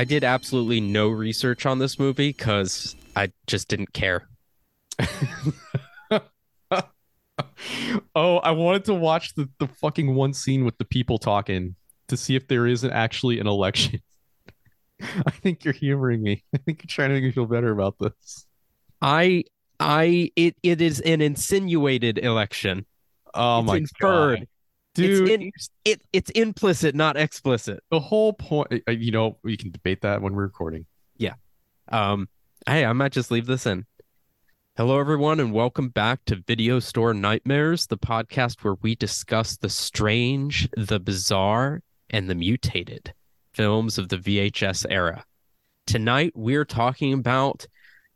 I did absolutely no research on this movie because I just didn't care. oh, I wanted to watch the, the fucking one scene with the people talking to see if there isn't actually an election. I think you're humoring me. I think you're trying to make me feel better about this. I I it it is an insinuated election. Oh it's my inferred. god. Dude, it's in, it it's implicit, not explicit. the whole point uh, you know, we can debate that when we're recording. Yeah. Um, hey, I might just leave this in. Hello, everyone, and welcome back to Video Store Nightmares, the podcast where we discuss the strange, the bizarre, and the mutated films of the VHS era. Tonight, we're talking about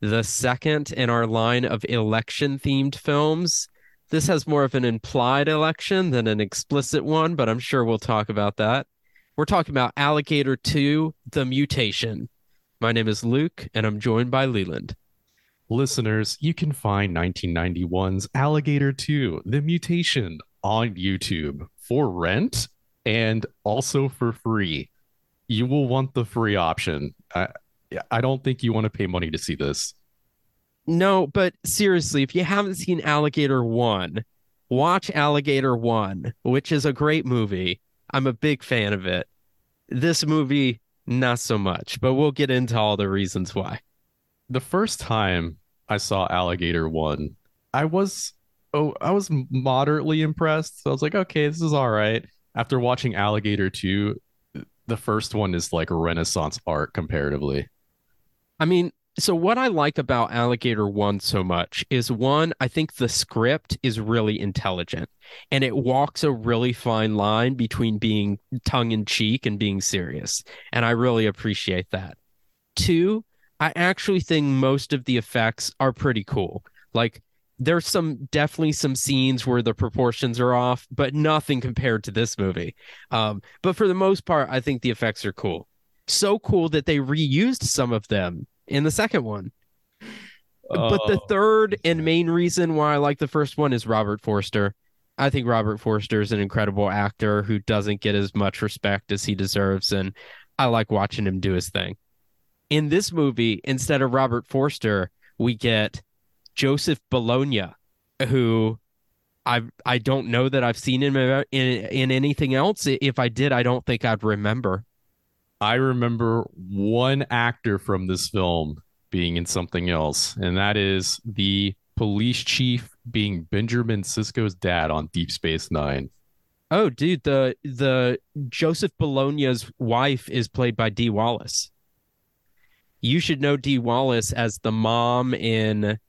the second in our line of election themed films. This has more of an implied election than an explicit one, but I'm sure we'll talk about that. We're talking about Alligator 2 The Mutation. My name is Luke, and I'm joined by Leland. Listeners, you can find 1991's Alligator 2, The Mutation, on YouTube for rent and also for free. You will want the free option. I, I don't think you want to pay money to see this. No, but seriously, if you haven't seen Alligator 1, watch Alligator 1, which is a great movie. I'm a big fan of it. This movie, not so much, but we'll get into all the reasons why. The first time I saw Alligator 1, I was oh, I was moderately impressed. So I was like, okay, this is all right. After watching Alligator 2, the first one is like renaissance art comparatively. I mean, so what I like about Alligator 1 so much is one, I think the script is really intelligent and it walks a really fine line between being tongue in cheek and being serious. And I really appreciate that. Two, I actually think most of the effects are pretty cool. Like there's some definitely some scenes where the proportions are off, but nothing compared to this movie. Um, but for the most part, I think the effects are cool. So cool that they reused some of them in the second one. But the Oh. third and main reason why I like the first one is Robert Forster. I think Robert Forster is an incredible actor who doesn't get as much respect as he deserves, and I like watching him do his thing. In this movie, instead of Robert Forster, we get Joseph Bologna, who I I don't know that I've seen him in in anything else. If I did, I don't think I'd remember. I remember one actor from this film being in something else, and that is the police chief being Benjamin Sisko's dad on Deep Space Nine. Oh, dude, the the Joseph Bologna's wife is played by Dee Wallace. You should know Dee Wallace as the mom in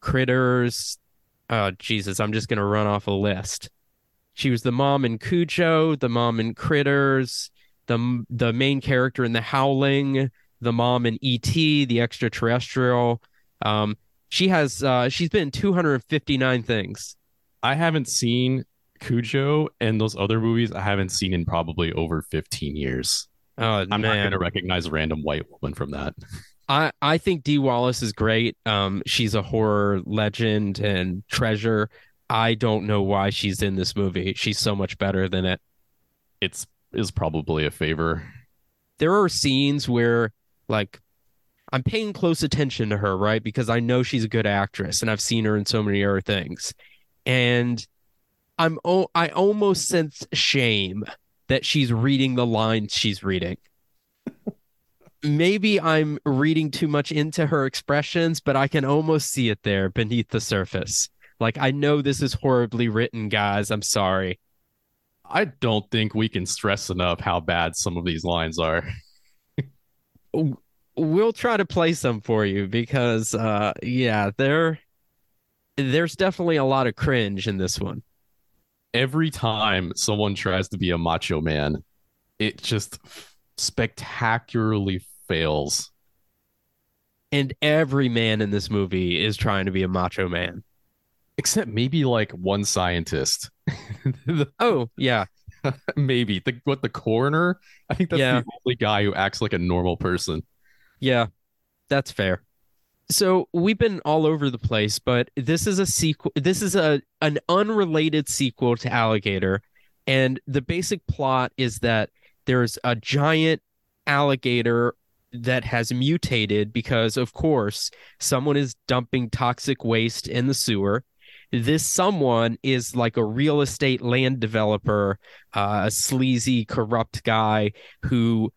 Critters. Oh, Jesus, I'm just gonna run off a list. She was the mom in Cujo, the mom in Critters, the the main character in The Howling, the mom in E.T., the extraterrestrial. Um, she has uh, she's been 259 things. I haven't seen Cujo and those other movies. I haven't seen in probably over 15 years. Oh I'm not going to recognize a random white woman from that. I I think Dee Wallace is great. Um, she's a horror legend and treasure. I don't know why she's in this movie. She's so much better than it. It's is probably a favor. There are scenes where like I'm paying close attention to her, right? Because I know she's a good actress and I've seen her in so many other things. And I'm oh I almost sense shame that she's reading the lines she's reading. Maybe I'm reading too much into her expressions, but I can almost see it there beneath the surface. Like I know this is horribly written, guys. I'm sorry. I don't think we can stress enough how bad some of these lines are. We'll try to play some for you because uh yeah, there there's definitely a lot of cringe in this one. Every time someone tries to be a macho man, it just spectacularly fails. And every man in this movie is trying to be a macho man. Except maybe like one scientist. The- Oh, yeah. maybe the what the coroner. I think that's Yeah. the only guy who acts like a normal person. Yeah, that's fair. So we've been all over the place, but this is a sequel. This is a an unrelated sequel to Alligator, and the basic plot is that there's a giant alligator that has mutated because, of course, someone is dumping toxic waste in the sewer. This someone is like a real estate land developer, uh, a sleazy, corrupt guy who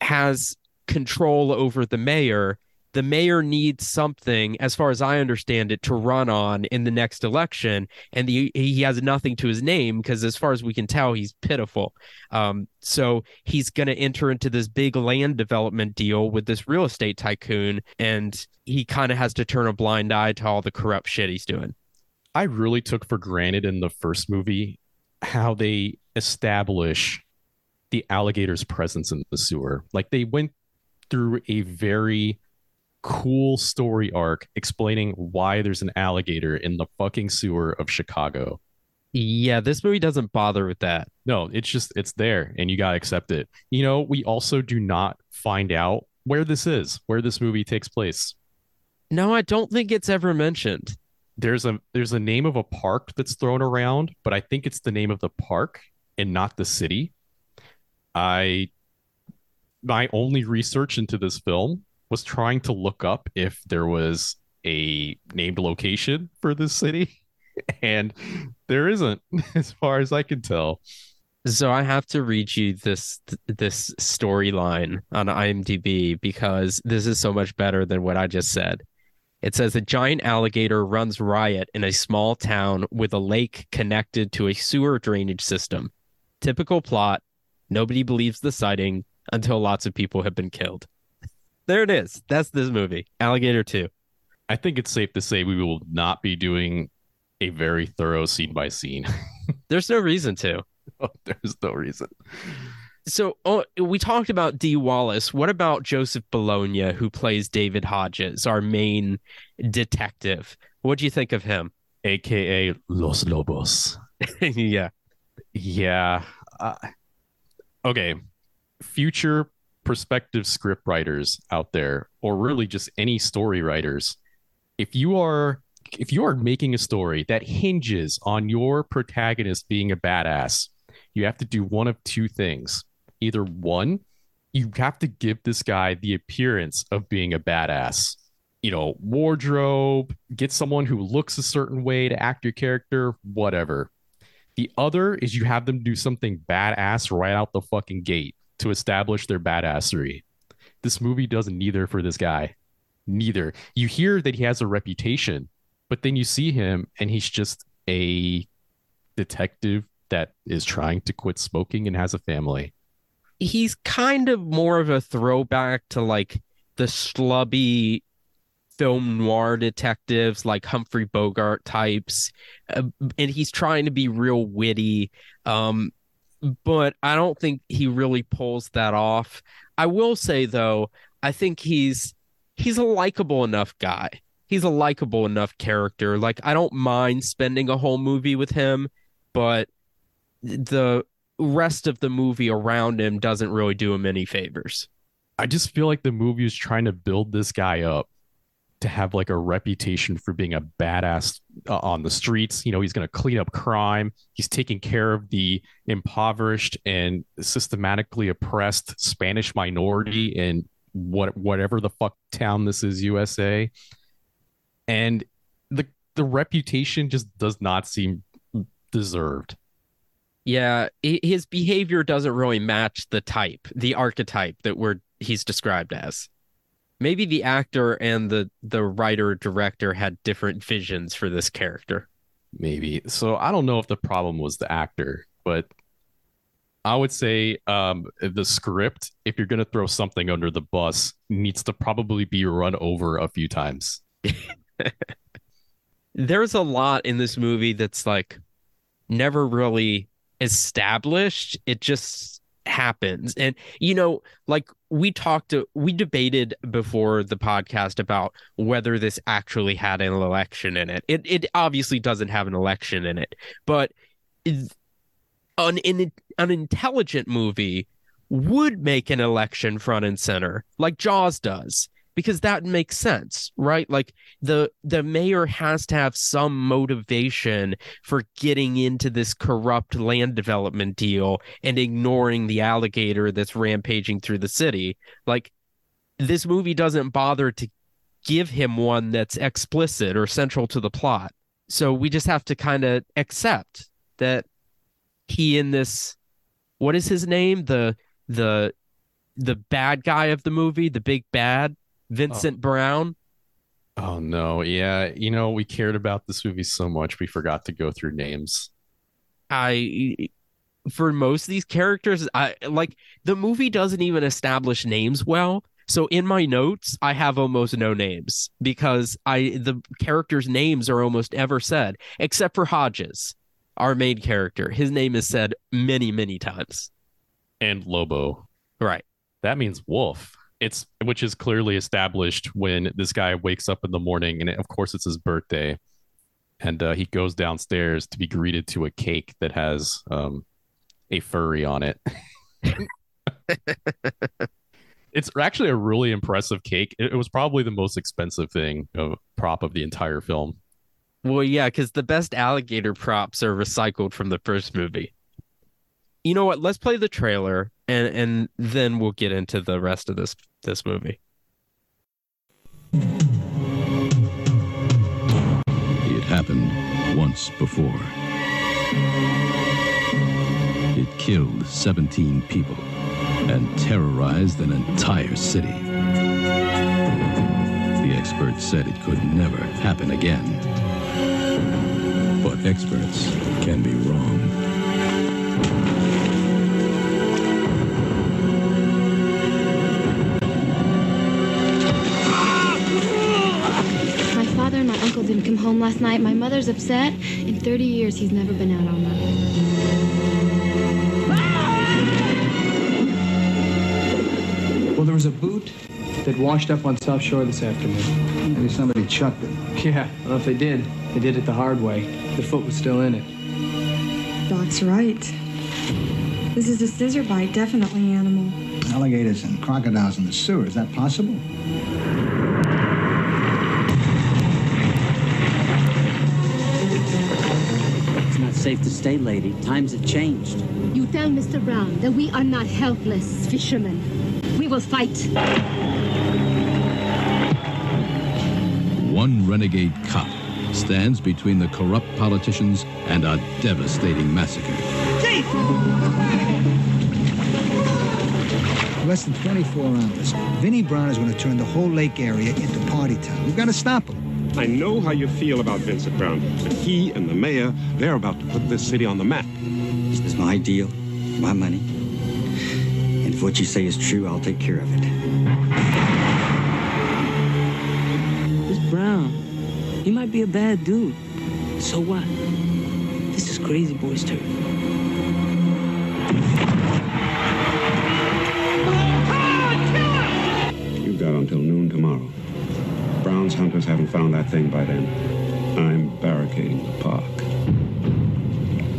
has control over the mayor the mayor needs something, as far as I understand it, to run on in the next election, and the, he has nothing to his name because, as far as we can tell, he's pitiful. Um, so he's going to enter into this big land development deal with this real estate tycoon, and he kind of has to turn a blind eye to all the corrupt shit he's doing. I really took for granted in the first movie how they establish the alligator's presence in the sewer. Like they went through a very cool story arc explaining why there's an alligator in the fucking sewer of Chicago. Yeah, this movie doesn't bother with that. No, it's just it's there and you got to accept it. You know, we also do not find out where this is, where this movie takes place. No, I don't think it's ever mentioned. There's a there's a name of a park that's thrown around, but I think it's the name of the park and not the city. I my only research into this film was trying to look up if there was a named location for this city, and there isn't, as far as I can tell. So I have to read you this this storyline on IMDb because this is so much better than what I just said. It says a giant alligator runs riot in a small town with a lake connected to a sewer drainage system. Typical plot. Nobody believes the sighting until lots of people have been killed there it is. That's this movie, Alligator 2. I think it's safe to say we will not be doing a very thorough scene by scene. There's no reason to. Oh, there's no reason. So oh, we talked about Dee Wallace. What about Joseph Bologna, who plays David Hodges, our main detective? What do you think of him? AKA Los Lobos. yeah. Yeah. Uh, okay. Future prospective script writers out there or really just any story writers if you are if you are making a story that hinges on your protagonist being a badass you have to do one of two things either one you have to give this guy the appearance of being a badass you know wardrobe get someone who looks a certain way to act your character whatever the other is you have them do something badass right out the fucking gate to establish their badassery. This movie does neither for this guy. Neither. You hear that he has a reputation, but then you see him and he's just a detective that is trying to quit smoking and has a family. He's kind of more of a throwback to like the slubby film noir detectives like Humphrey Bogart types. Uh, and he's trying to be real witty. Um, but I don't think he really pulls that off. I will say though, I think he's he's a likable enough guy. He's a likable enough character. Like I don't mind spending a whole movie with him, but the rest of the movie around him doesn't really do him any favors. I just feel like the movie is trying to build this guy up to have like a reputation for being a badass uh, on the streets. You know, he's going to clean up crime. He's taking care of the impoverished and systematically oppressed Spanish minority in what whatever the fuck town this is, USA. And the the reputation just does not seem deserved. Yeah, his behavior doesn't really match the type, the archetype that we're he's described as. Maybe the actor and the the writer director had different visions for this character. Maybe. So i don't know if the problem was the actor but i would say um, the script if you're going to throw something under the bus needs to probably be run over a few times. There's a lot in this movie that's like never really established it just happens. And you know like we talked we debated before the podcast about whether this actually had an election in it. It it obviously doesn't have an election in it but an an, an intelligent movie would make an election front and center like jaws does because that makes sense right like the the mayor has to have some motivation for getting into this corrupt land development deal and ignoring the alligator that's rampaging through the city like this movie doesn't bother to give him one that's explicit or central to the plot. So we just have to kind of accept that he in this what is his name? The the the bad guy of the movie, the big bad, Oh. Vincent oh. Brown. Oh no, yeah. You know, we cared about this movie so much we forgot to go through names. I for most of these characters, I like the movie doesn't even establish names well. So in my notes, I have almost no names because I the characters' names are almost ever said, except for Hodges, our main character. His name is said many, many times. And Lobo. Right. That means wolf. It's which is clearly established when this guy wakes up in the morning, and of course it's his birthday, and uh, he goes downstairs to be greeted to a cake that has um, a furry on it. it's actually a really impressive cake. It, it was probably the most expensive thing of prop of the entire film. Well, yeah, because the best alligator props are recycled from the first movie. You know what? Let's play the trailer, and and then we'll get into the rest of this this movie. It happened once before. It killed 17 people and terrorized an entire city. The experts said it could never happen again. But experts can be wrong. Last night. My mother's upset. In 30 years, he's never been out all night. Well, there was a boot that washed up on South Shore this afternoon. Maybe somebody chucked it. Yeah, well, if they did, they did it the hard way. The foot was still in it. Doc's right. This is a scissor bite, definitely animal. Alligators and crocodiles in the sewer, is that possible? Safe to stay, lady. Times have changed. You tell Mr. Brown that we are not helpless fishermen. We will fight. One renegade cop stands between the corrupt politicians and a devastating massacre. Chief! Less than 24 hours, Vinnie Brown is going to turn the whole lake area into party town. We've got to stop him. I know how you feel about Vincent Brown, but he and the mayor, they're about to put this city on the map. This is my deal, my money. And if what you say is true, I'll take care of it. This Brown, he might be a bad dude. So what? This is Crazy Boy's turf. You've got until noon tomorrow. Brown's hunters haven't found that thing by then. I'm barricading the park.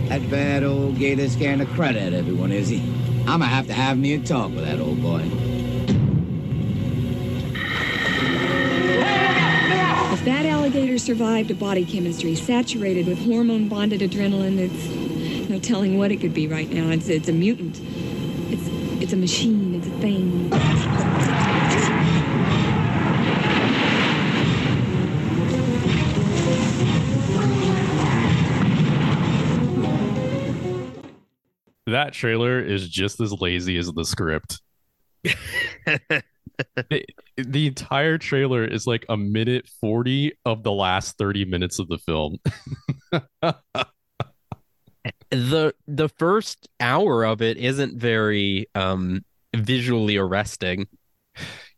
That bad old gator's scaring the crud out of everyone, is he? I'm gonna have to have me a talk with that old boy. If that alligator survived a body chemistry saturated with hormone-bonded adrenaline, it's no telling what it could be right now. It's it's a mutant. It's it's a machine. It's a thing. That trailer is just as lazy as the script. the, the entire trailer is like a minute 40 of the last 30 minutes of the film. the the first hour of it isn't very um visually arresting.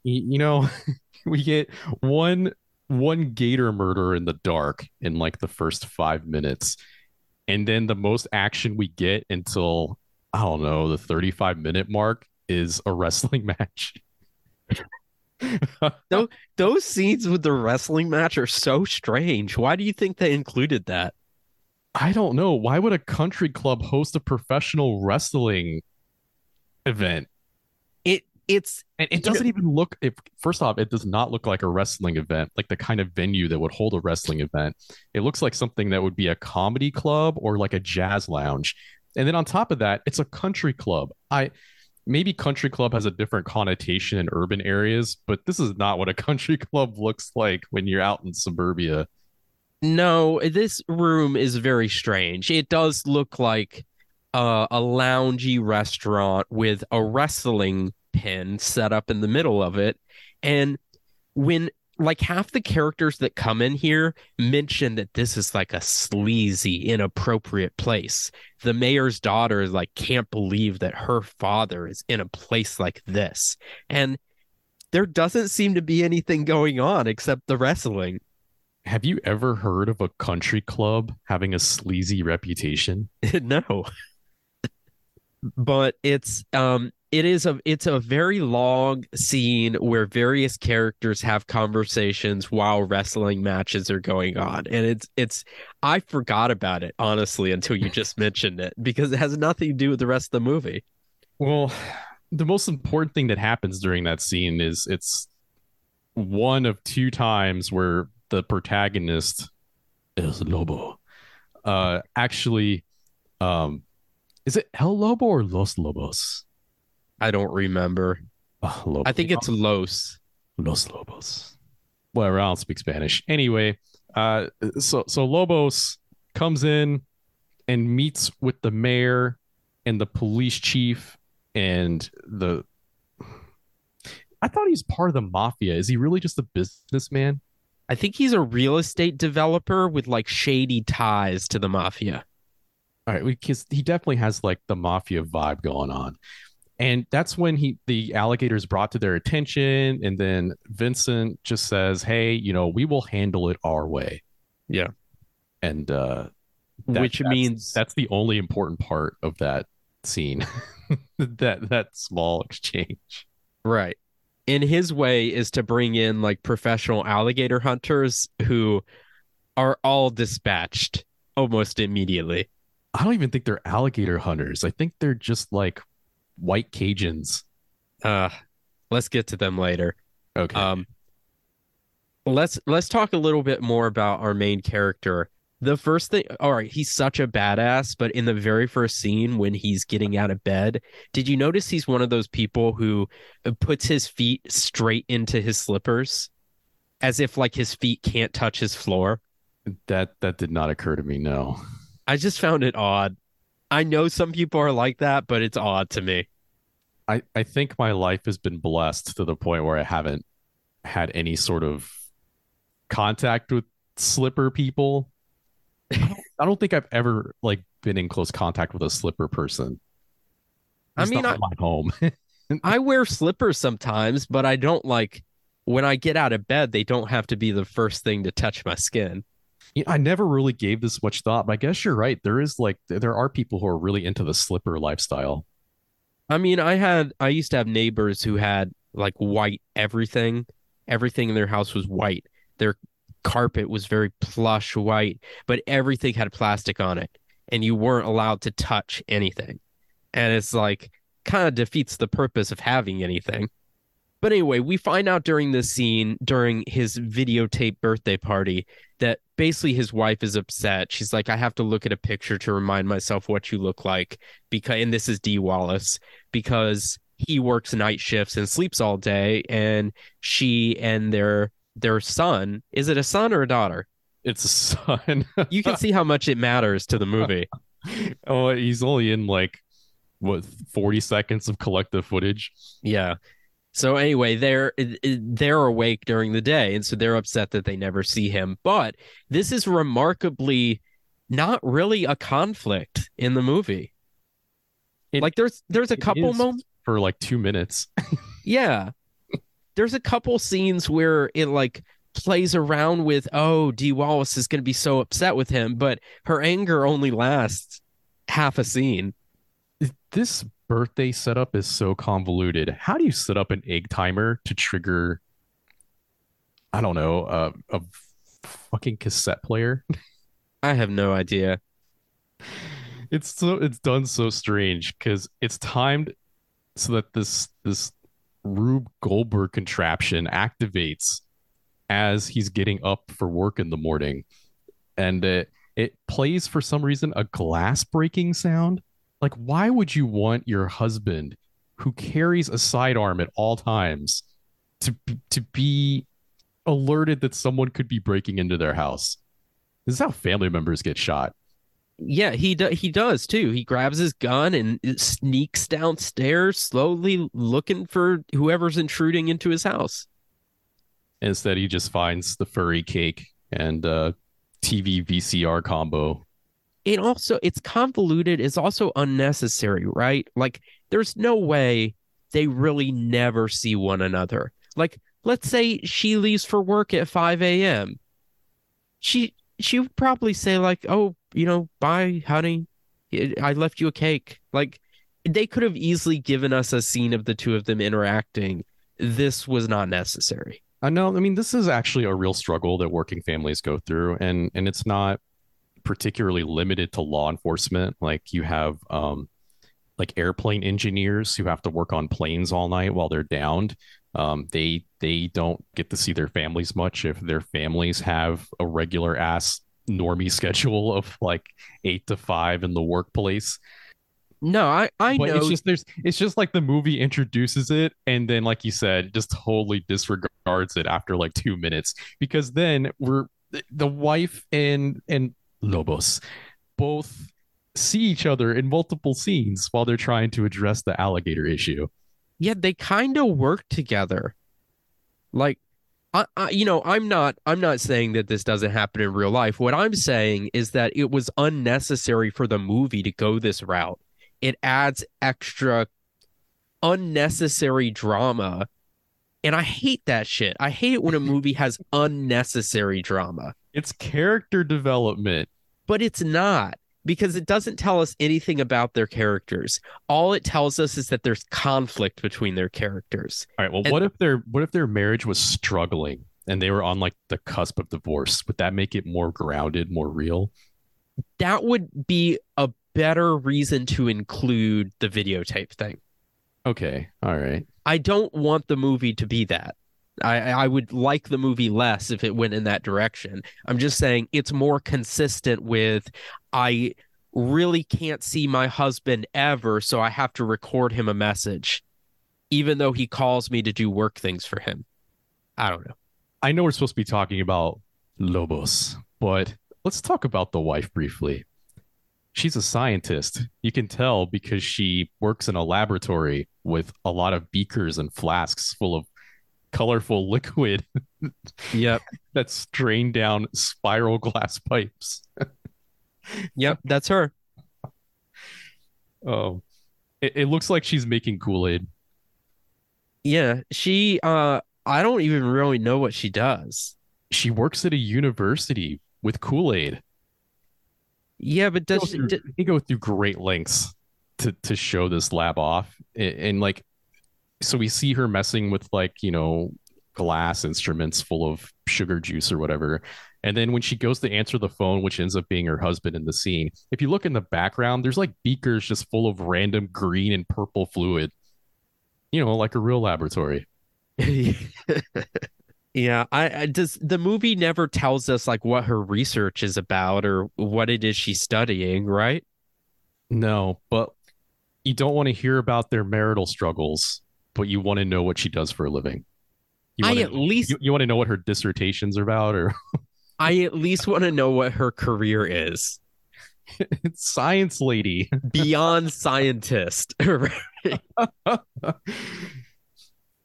You, you know, we get one one gator murder in the dark in like the first 5 minutes. And then the most action we get until I don't know, the 35 minute mark is a wrestling match. those, those scenes with the wrestling match are so strange. Why do you think they included that? I don't know. Why would a country club host a professional wrestling event? It it's and it doesn't even look if first off, it does not look like a wrestling event, like the kind of venue that would hold a wrestling event. It looks like something that would be a comedy club or like a jazz lounge. And then on top of that, it's a country club. I maybe country club has a different connotation in urban areas, but this is not what a country club looks like when you're out in suburbia. No, this room is very strange. It does look like uh, a loungy restaurant with a wrestling pin set up in the middle of it. And when like half the characters that come in here mention that this is like a sleazy, inappropriate place. The mayor's daughter is like can't believe that her father is in a place like this. And there doesn't seem to be anything going on except the wrestling. Have you ever heard of a country club having a sleazy reputation? no. but it's um it is a it's a very long scene where various characters have conversations while wrestling matches are going on. And it's it's i forgot about it honestly until you just mentioned it because it has nothing to do with the rest of the movie. Well the most important thing that happens during that scene is it's one of two times where the protagonist is lobo uh actually um is it el lobo or los lobos I don't remember. Oh, I think it's Los. Los Lobos. Whatever, I don't speak Spanish. Anyway, uh, so so Lobos comes in and meets with the mayor and the police chief and the. I thought he's part of the mafia. Is he really just a businessman? I think he's a real estate developer with like shady ties to the mafia. All right, because he definitely has like the mafia vibe going on and that's when he the alligators brought to their attention and then vincent just says hey you know we will handle it our way. Yeah. And uh that, which that's, means that's the only important part of that scene that that small exchange. Right. In his way is to bring in like professional alligator hunters who are all dispatched almost immediately. I don't even think they're alligator hunters. I think they're just like white Cajuns. Uh, let's get to them later. Okay. Um, let's let's talk a little bit more about our main character. The first thing, all right, he's such a badass, but in the very first scene when he's getting out of bed, did you notice he's one of those people who uh, puts his feet straight into his slippers as if like his feet can't touch his floor? That that did not occur to me, no. I just found it odd. I know some people are like that, but it's odd to me. I, I think my life has been blessed to the point where I haven't had any sort of contact with slipper people. I don't, I don't think I've ever like been in close contact with a slipper person. I mean, I, home. I wear slippers sometimes, but I don't like when I get out of bed. They don't have to be the first thing to touch my skin. I never really gave this much thought, but I guess you're right. There is like there are people who are really into the slipper lifestyle. I mean, I had I used to have neighbors who had like white everything. Everything in their house was white. Their carpet was very plush white, but everything had plastic on it and you weren't allowed to touch anything. And it's like kind of defeats the purpose of having anything. But anyway, we find out during this scene, during his videotape birthday party, that basically his wife is upset. She's like, I have to look at a picture to remind myself what you look like. Because and this is Dee Wallace, because he works night shifts and sleeps all day, and she and their their son, is it a son or a daughter? It's a son. you can see how much it matters to the movie. oh, he's only in like what 40 seconds of collective footage. Yeah. So anyway, they're they're awake during the day, and so they're upset that they never see him. But this is remarkably not really a conflict in the movie. It, like there's there's a couple moments for like two minutes. yeah, there's a couple scenes where it like plays around with oh Dee Wallace is going to be so upset with him, but her anger only lasts half a scene. This birthday setup is so convoluted. How do you set up an egg timer to trigger? I don't know, uh, a fucking cassette player. I have no idea. It's so it's done so strange because it's timed so that this this Rube Goldberg contraption activates as he's getting up for work in the morning, and it it plays for some reason a glass breaking sound like, why would you want your husband who carries a sidearm at all times to to be alerted that someone could be breaking into their house. This is how family members get shot. Yeah, he do- he does too. He grabs his gun and sneaks downstairs, slowly looking for whoever's intruding into his house. Instead, he just finds the furry cake and uh, TV VCR combo. It also it's convoluted. It's also unnecessary, right? Like, there's no way they really never see one another. Like, let's say she leaves for work at 5 a.m. She she would probably say like, "Oh, you know, bye, honey. I left you a cake." Like they could have easily given us a scene of the two of them interacting. This was not necessary. I know. I mean, this is actually a real struggle that working families go through, and and it's not particularly limited to law enforcement. Like you have um, like airplane engineers who have to work on planes all night while they're downed. Um, they they don't get to see their families much if their families have a regular ass normie schedule of like eight to five in the workplace. No, I I but know. it's just there's it's just like the movie introduces it and then like you said just totally disregards it after like two minutes because then we're the wife and and Lobos both see each other in multiple scenes while they're trying to address the alligator issue. yeah, they kind of work together. Like, I, I, you know, I'm not, I'm not saying that this doesn't happen in real life. What I'm saying is that it was unnecessary for the movie to go this route. It adds extra unnecessary drama. And I hate that shit. I hate it when a movie has unnecessary drama. It's character development. But it's not because it doesn't tell us anything about their characters. All it tells us is that there's conflict between their characters. All right. Well, And- what if their what if their marriage was struggling and they were on like the cusp of divorce? Would that make it more grounded, more real? that would be a better reason to include the videotape thing. Okay. All right. I don't want the movie to be that. I, I would like the movie less if it went in that direction. I'm just saying it's more consistent with I really can't see my husband ever, so I have to record him a message, even though he calls me to do work things for him. I don't know. I know we're supposed to be talking about Lobos, but let's talk about the wife briefly. She's a scientist. You can tell because she works in a laboratory with a lot of beakers and flasks full of colorful liquid. Yep. That's drained down spiral glass pipes. Yep, that's her. Oh, it, it looks like she's making Kool Aid. Yeah, she uh I don't even really know what she does. She works at a university with Kool Aid. Yeah, but does she, d- They go through great lengths to to show this lab off, and, and like, so we see her messing with like you know glass instruments full of sugar juice or whatever. And then when she goes to answer the phone, which ends up being her husband in the scene, if you look in the background, there's like beakers just full of random green and purple fluid. You know, like a real laboratory. Yeah, I, I does the movie never tells us like what her research is about or what it is she's studying, right? No, but you don't want to hear about their marital struggles, but you want to know what she does for a living. You I at least- you, you want to know what her dissertations are about, or I at least want to know what her career is. it's science lady. Beyond scientist.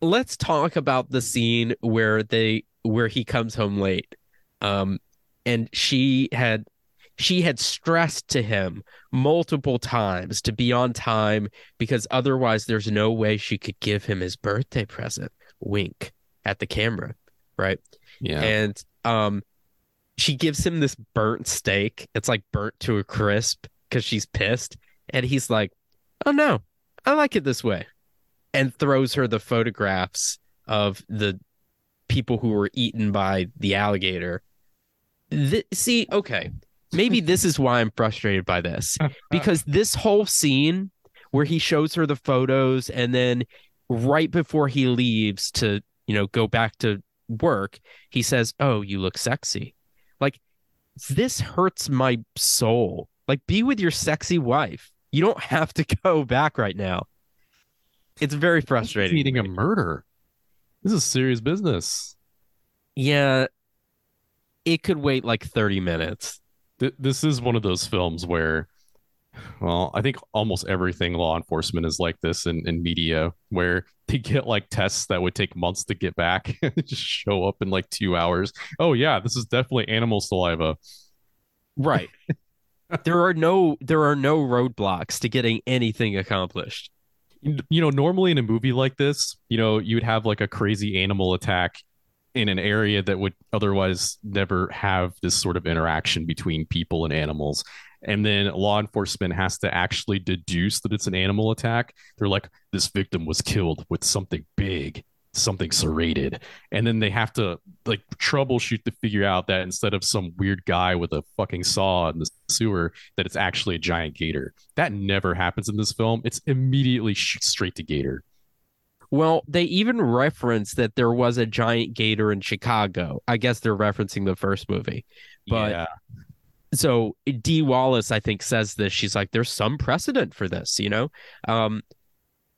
Let's talk about the scene where they where he comes home late. Um and she had she had stressed to him multiple times to be on time because otherwise there's no way she could give him his birthday present. Wink at the camera, right? Yeah. And um she gives him this burnt steak. It's like burnt to a crisp because she's pissed. And he's like, Oh no, I like it this way. And throws her the photographs of the people who were eaten by the alligator. Th- see, okay, maybe this is why I'm frustrated by this because this whole scene where he shows her the photos and then right before he leaves to, you know, go back to work, he says, "Oh, you look sexy." Like this hurts my soul. Like be with your sexy wife. You don't have to go back right now. It's very frustrating. eating a murder. This is serious business. Yeah, it could wait like 30 minutes. Th- this is one of those films where, well, I think almost everything law enforcement is like this in, in media, where they get like tests that would take months to get back, and just show up in like two hours. Oh yeah, this is definitely animal saliva. Right. there are no there are no roadblocks to getting anything accomplished. You you know, normally in a movie like this, you know, you would have like a crazy animal attack in an area that would otherwise never have this sort of interaction between people and animals. And then law enforcement has to actually deduce that it's an animal attack. They're like, this victim was killed with something big, something serrated. And then they have to like troubleshoot to figure out that instead of some weird guy with a fucking saw in the sewer, that it's actually a giant gator. That never happens in this film. It's immediately straight to gator. Well, they even reference that there was a giant gator in Chicago. I guess they're referencing the first movie. But yeah. so Dee Wallace, I think, says this. She's like, there's some precedent for this, you know? Um,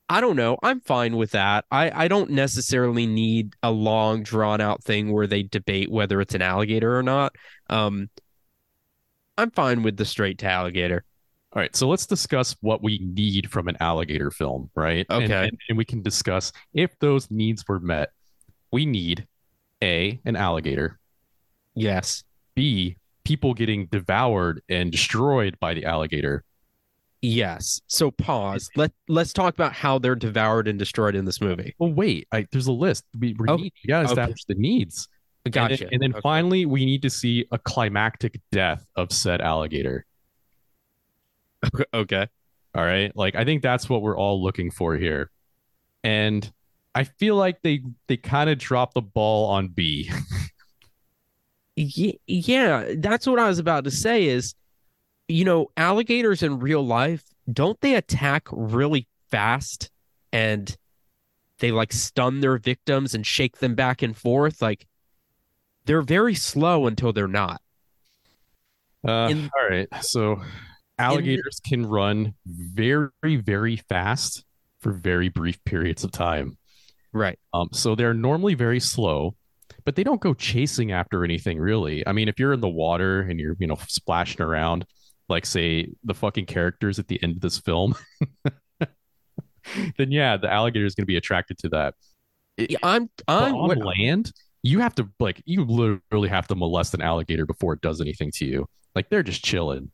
I don't know. I'm fine with that. I, I don't necessarily need a long, drawn out thing where they debate whether it's an alligator or not. Um, I'm fine with the straight to alligator. All right, so let's discuss what we need from an alligator film, right? Okay. And, and we can discuss if those needs were met. We need A, an alligator, Yes. B, people getting devoured and destroyed by the alligator. Yes. So pause. Let let's talk about how they're devoured and destroyed in this movie. Well, wait, I, there's a list. We, we, Oh, need, we gotta okay. establish the needs. And then- Gotcha. And then, Okay. finally, we need to see a climactic death of said alligator. okay. All right. Like I think that's what we're all looking for here. And I feel like they they kind of dropped the ball on B. Ye- Yeah, that's what I was about to say is, you know, alligators in real life, don't they attack really fast and they like stun their victims and shake them back and forth? Like they're very slow until they're not. Uh, In- all right. So alligators can run very, very fast for very brief periods of time. Right. Um, so they're normally very slow, but they don't go chasing after anything really. I mean, if you're in the water and you're, you know, splashing around, like say the fucking characters at the end of this film, then yeah, the alligator is going to be attracted to that. It- I'm I'm on what- land, you have to like you literally have to molest an alligator before it does anything to you. Like they're just chilling.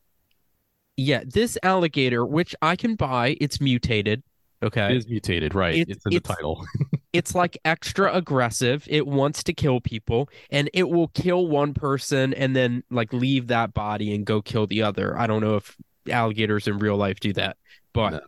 Yeah, this alligator, which I can buy, it's mutated. Okay. It is mutated, right? It's- It's, in the title. it's like extra aggressive. It wants to kill people and it will kill one person and then like leave that body and go kill the other. I don't know if alligators in real life do that, but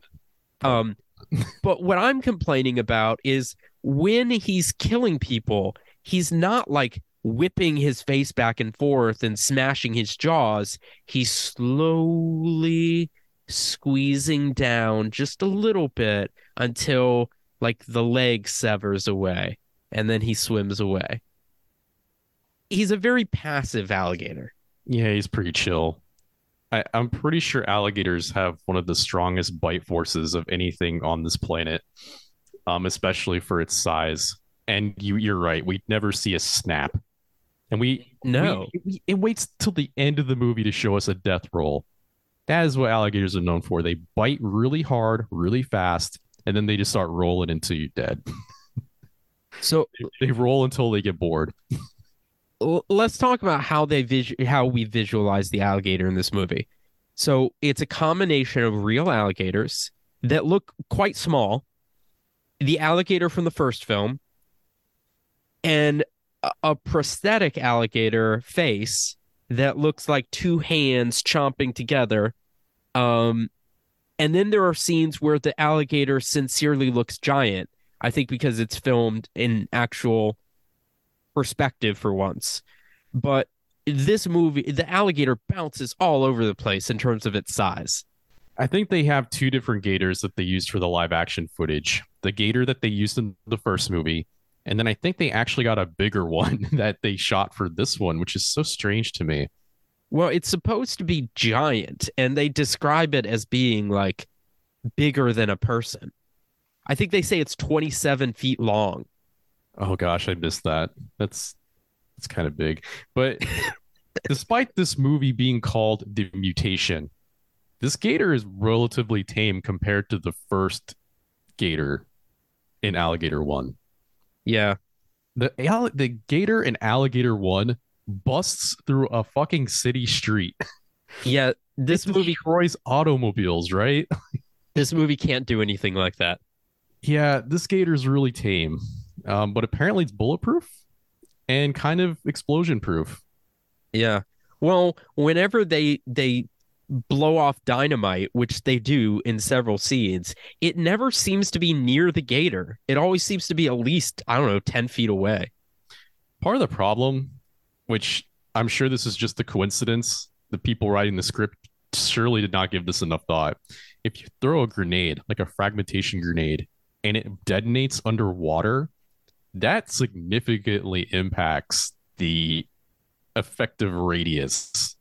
um but what I'm complaining about is when he's killing people, he's not like whipping his face back and forth and smashing his jaws. He's slowly squeezing down just a little bit until like the leg severs away and then he swims away. He's a very passive alligator. Yeah, he's pretty chill. I, I'm pretty sure alligators have one of the strongest bite forces of anything on this planet, um, especially for its size. And you, you're right. We never see a snap, and we No. we- we- it waits till the end of the movie to show us a death roll. That is what alligators are known for. They bite really hard, really fast, and then they just start rolling until you're dead. So They roll until they get bored. let's talk about how they vis- how we visualize the alligator in this movie. So it's a combination of real alligators that look quite small, the alligator from the first film, and a, prosthetic alligator face that looks like two hands chomping together. Um, and then there are scenes where the alligator sincerely looks giant. I think because it's filmed in actual perspective for once. But this movie, the alligator bounces all over the place in terms of its size. I think they have two different gators that they used for the live action footage. The gator that they used in the first movie, and then I think they actually got a bigger one that they shot for this one, which is so strange to me. Well, it's supposed to be giant, and they describe it as being like bigger than a person. I think they say it's 27 feet long. Oh gosh, I missed that. That's that's kind of big. But despite this movie being called The Mutation, this gator is relatively tame compared to the first gator in Alligator 1. Yeah. The the gator in Alligator 1 busts through a fucking city street. Yeah, this It movie destroys automobiles, right? this movie can't do anything like that. Yeah, this gator is really tame. Um, but apparently it's bulletproof and kind of explosion proof. Yeah. Well, whenever they they blow off dynamite, which they do in several scenes, it never seems to be near the gator. It always seems to be at least, I don't know, 10 feet away. Part of the problem, which I'm sure this is just a coincidence, the people writing the script surely did not give this enough thought. If you throw a grenade, like a fragmentation grenade, and it detonates underwater, that significantly impacts the effective radius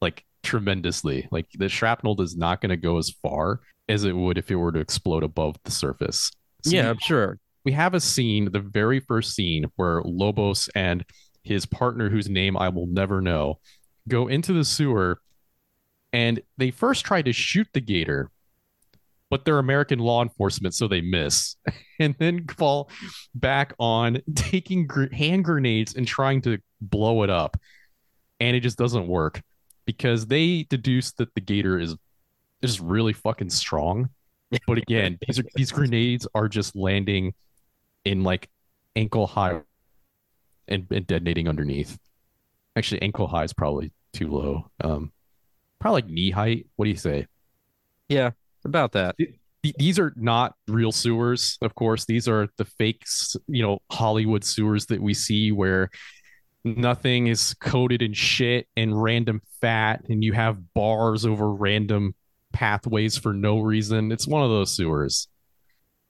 like tremendously. Like the shrapnel is not going to go as far as it would if it were to explode above the surface. So yeah, I'm sure. we have a scene, the very first scene, where Lobos and his partner, whose name I will never know, go into the sewer and they first try to shoot the gator, but they're American law enforcement, so they miss, and then fall back on taking gr- hand grenades and trying to blow it up. And it just doesn't work because they deduce that the gator is is really fucking strong. But again, these are these grenades are just landing in like ankle high and, and detonating underneath. Actually, ankle high is probably too low. Um, probably like knee height. What do you say? Yeah, about that. Th- These are not real sewers, of course. These are the fake, you know, Hollywood sewers that we see where nothing is coated in shit and random fat, and you have bars over random pathways for no reason. It's one of those sewers.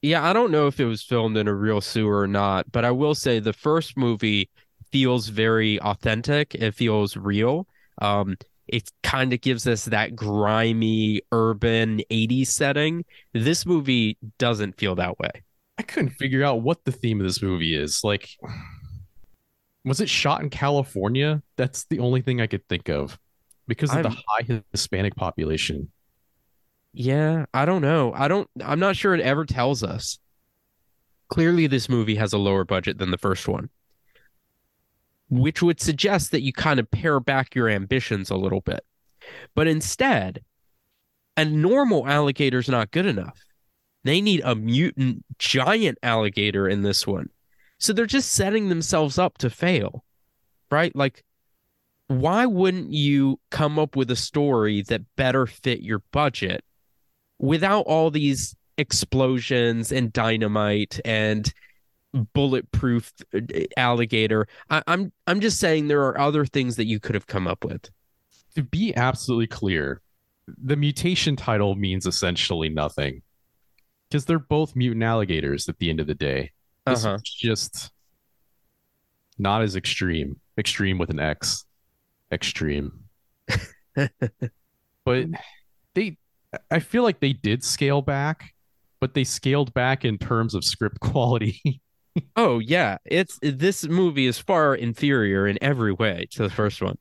Yeah, I don't know if it was filmed in a real sewer or not, but I will say the first movie feels very authentic. It feels real. Um, it kind of gives us that grimy urban 80s setting. This movie doesn't feel that way. I couldn't figure out what the theme of this movie is. Like, was it shot in California? That's the only thing I could think of because of the I'm- high Hispanic population. Yeah, I don't know. I don't I'm not sure it ever tells us. Clearly this movie has a lower budget than the first one. Which would suggest that you kind of pare back your ambitions a little bit. But instead, a normal alligator's not good enough. They need a mutant giant alligator in this one. So they're just setting themselves up to fail. Right? Like why wouldn't you come up with a story that better fit your budget without all these explosions and dynamite and bulletproof uh, alligator? I, I'm I'm just saying there are other things that you could have come up with. To be absolutely clear, the mutation title means essentially nothing because they're both mutant alligators at the end of the day. This Uh-huh. just not as extreme. Extreme with an X. Extreme. but they I feel like they did scale back, but they scaled back in terms of script quality. Oh yeah, it's this movie is far inferior in every way to the first one.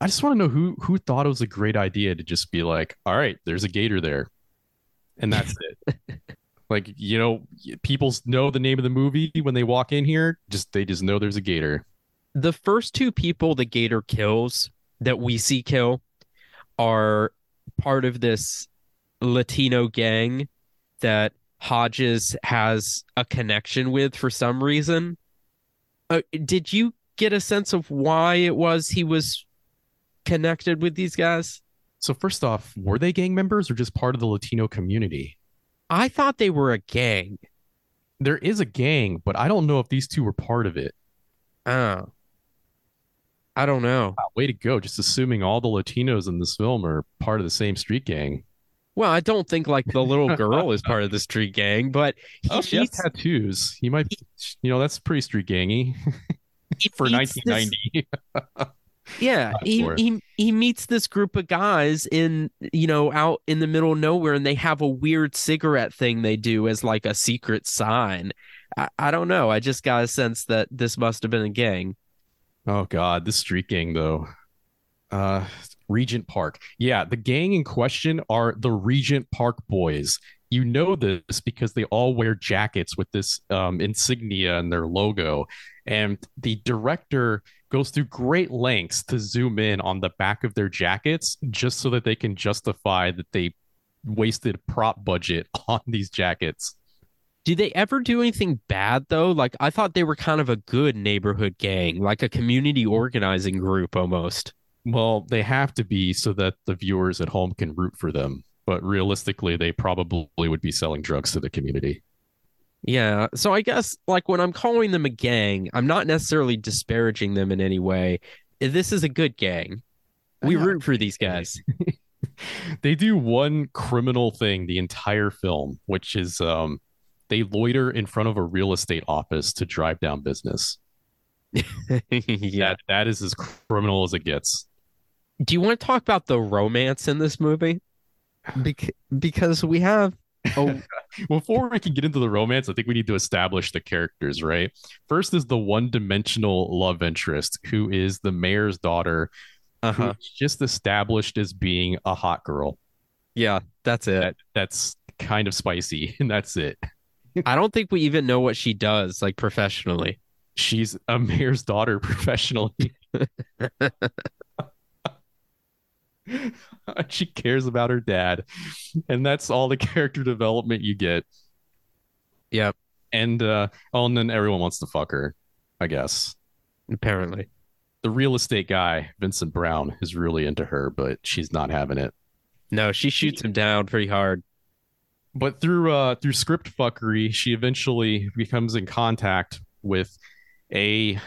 I just want to know who who thought it was a great idea to just be like, all right, there's a gator there. And that's it. like, you know, people know the name of the movie when they walk in here, just they just know there's a gator. the first two people the gator kills that we see kill are part of this Latino gang that Hodges has a connection with for some reason. Uh, did you get a sense of why it was he was connected with these guys? So first off, were they gang members or just part of the Latino community? I thought they were a gang. There is a gang, but I don't know if these two were part of it. Oh. I don't know. Wow, way to go. Just assuming all the Latinos in this film are part of the same street gang. Well, I don't think like the little girl is part of the street gang, but he Oh, she has tattoos. He might, you know, that's pretty street gangy for eats this- 1990. Yeah, he, he he meets this group of guys in you know out in the middle of nowhere and they have a weird cigarette thing they do as like a secret sign i, I don't know i just got a sense that this must have been a gang Oh god, this street gang though. Uh Regent Park. Yeah, the gang in question are the Regent Park boys. You know this because they all wear jackets with this um, insignia and their logo. And the director goes through great lengths to zoom in on the back of their jackets just so that they can justify that they wasted prop budget on these jackets. do they ever do anything bad though like i thought they were kind of a good neighborhood gang like a community organizing group almost Well, they have to be so that the viewers at home can root for them. But realistically, they probably would be selling drugs to the community. Yeah. So I guess like when I'm calling them a gang, I'm not necessarily disparaging them in any way. This is a good gang. We Yeah. root for these guys. they do one criminal thing the entire film, which is um, they loiter in front of a real estate office to drive down business. yeah. That that is as criminal as it gets. Do you want to talk about the romance in this movie? Bec- because we have oh Before we can get into the romance, I think we need to establish the characters, right? First is the one-dimensional love interest, who is the mayor's daughter, uh-huh. just established as being a hot girl. Yeah, that's it. That that's kind of spicy, and that's it. I don't think we even know what she does like professionally. She's a mayor's daughter professionally. she cares about her dad, and that's all the character development you get. Yep. And uh, oh, and then everyone wants to fuck her, I guess. Apparently. The real estate guy, Vincent Brown, is really into her, but she's not having it. No, she shoots him down pretty hard. But through uh through script fuckery, she eventually becomes in contact with a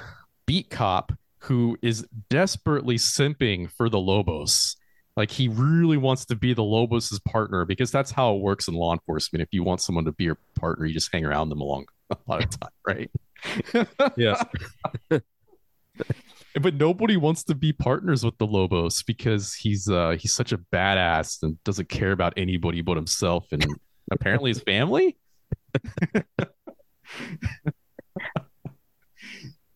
beat cop who is desperately simping for the Lobos. Like he really wants to be the Lobos' partner because that's how it works in law enforcement. If you want someone to be your partner, you just hang around them along a lot of time, right? Yeah. but nobody wants to be partners with the Lobos because he's uh he's such a badass and doesn't care about anybody but himself and apparently his family.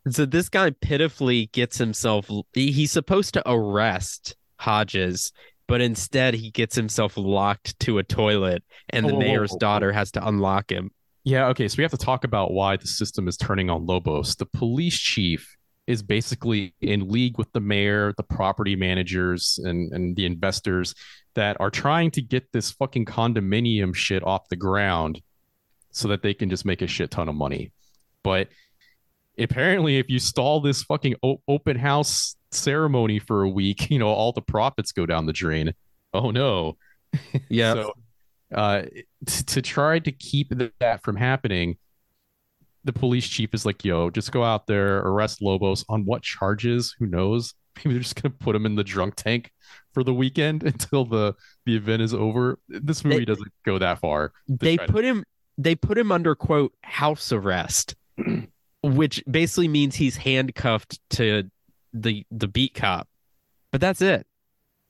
So this guy pitifully gets himself he's supposed to arrest Hodges, but instead he gets himself locked to a toilet and the Whoa, whoa, whoa, mayor's whoa. daughter has to unlock him. Yeah, okay, so we have to talk about why the system is turning on Lobos. The police chief is basically in league with the mayor, the property managers, and, and the investors that are trying to get this fucking condominium shit off the ground so that they can just make a shit ton of money. But apparently, if you stall this fucking o- open house ceremony for a week, you know, all the profits go down the drain. Oh no. Yeah. So, uh, t- to try to keep th- that from happening, the police chief is like, "Yo, just go out there, arrest Lobos on what charges? Who knows? Maybe they're just gonna put him in the drunk tank for the weekend until the the event is over." This movie They- doesn't go that far. they try to- put him they put him under quote house arrest which basically means he's handcuffed to the the beat cop but that's it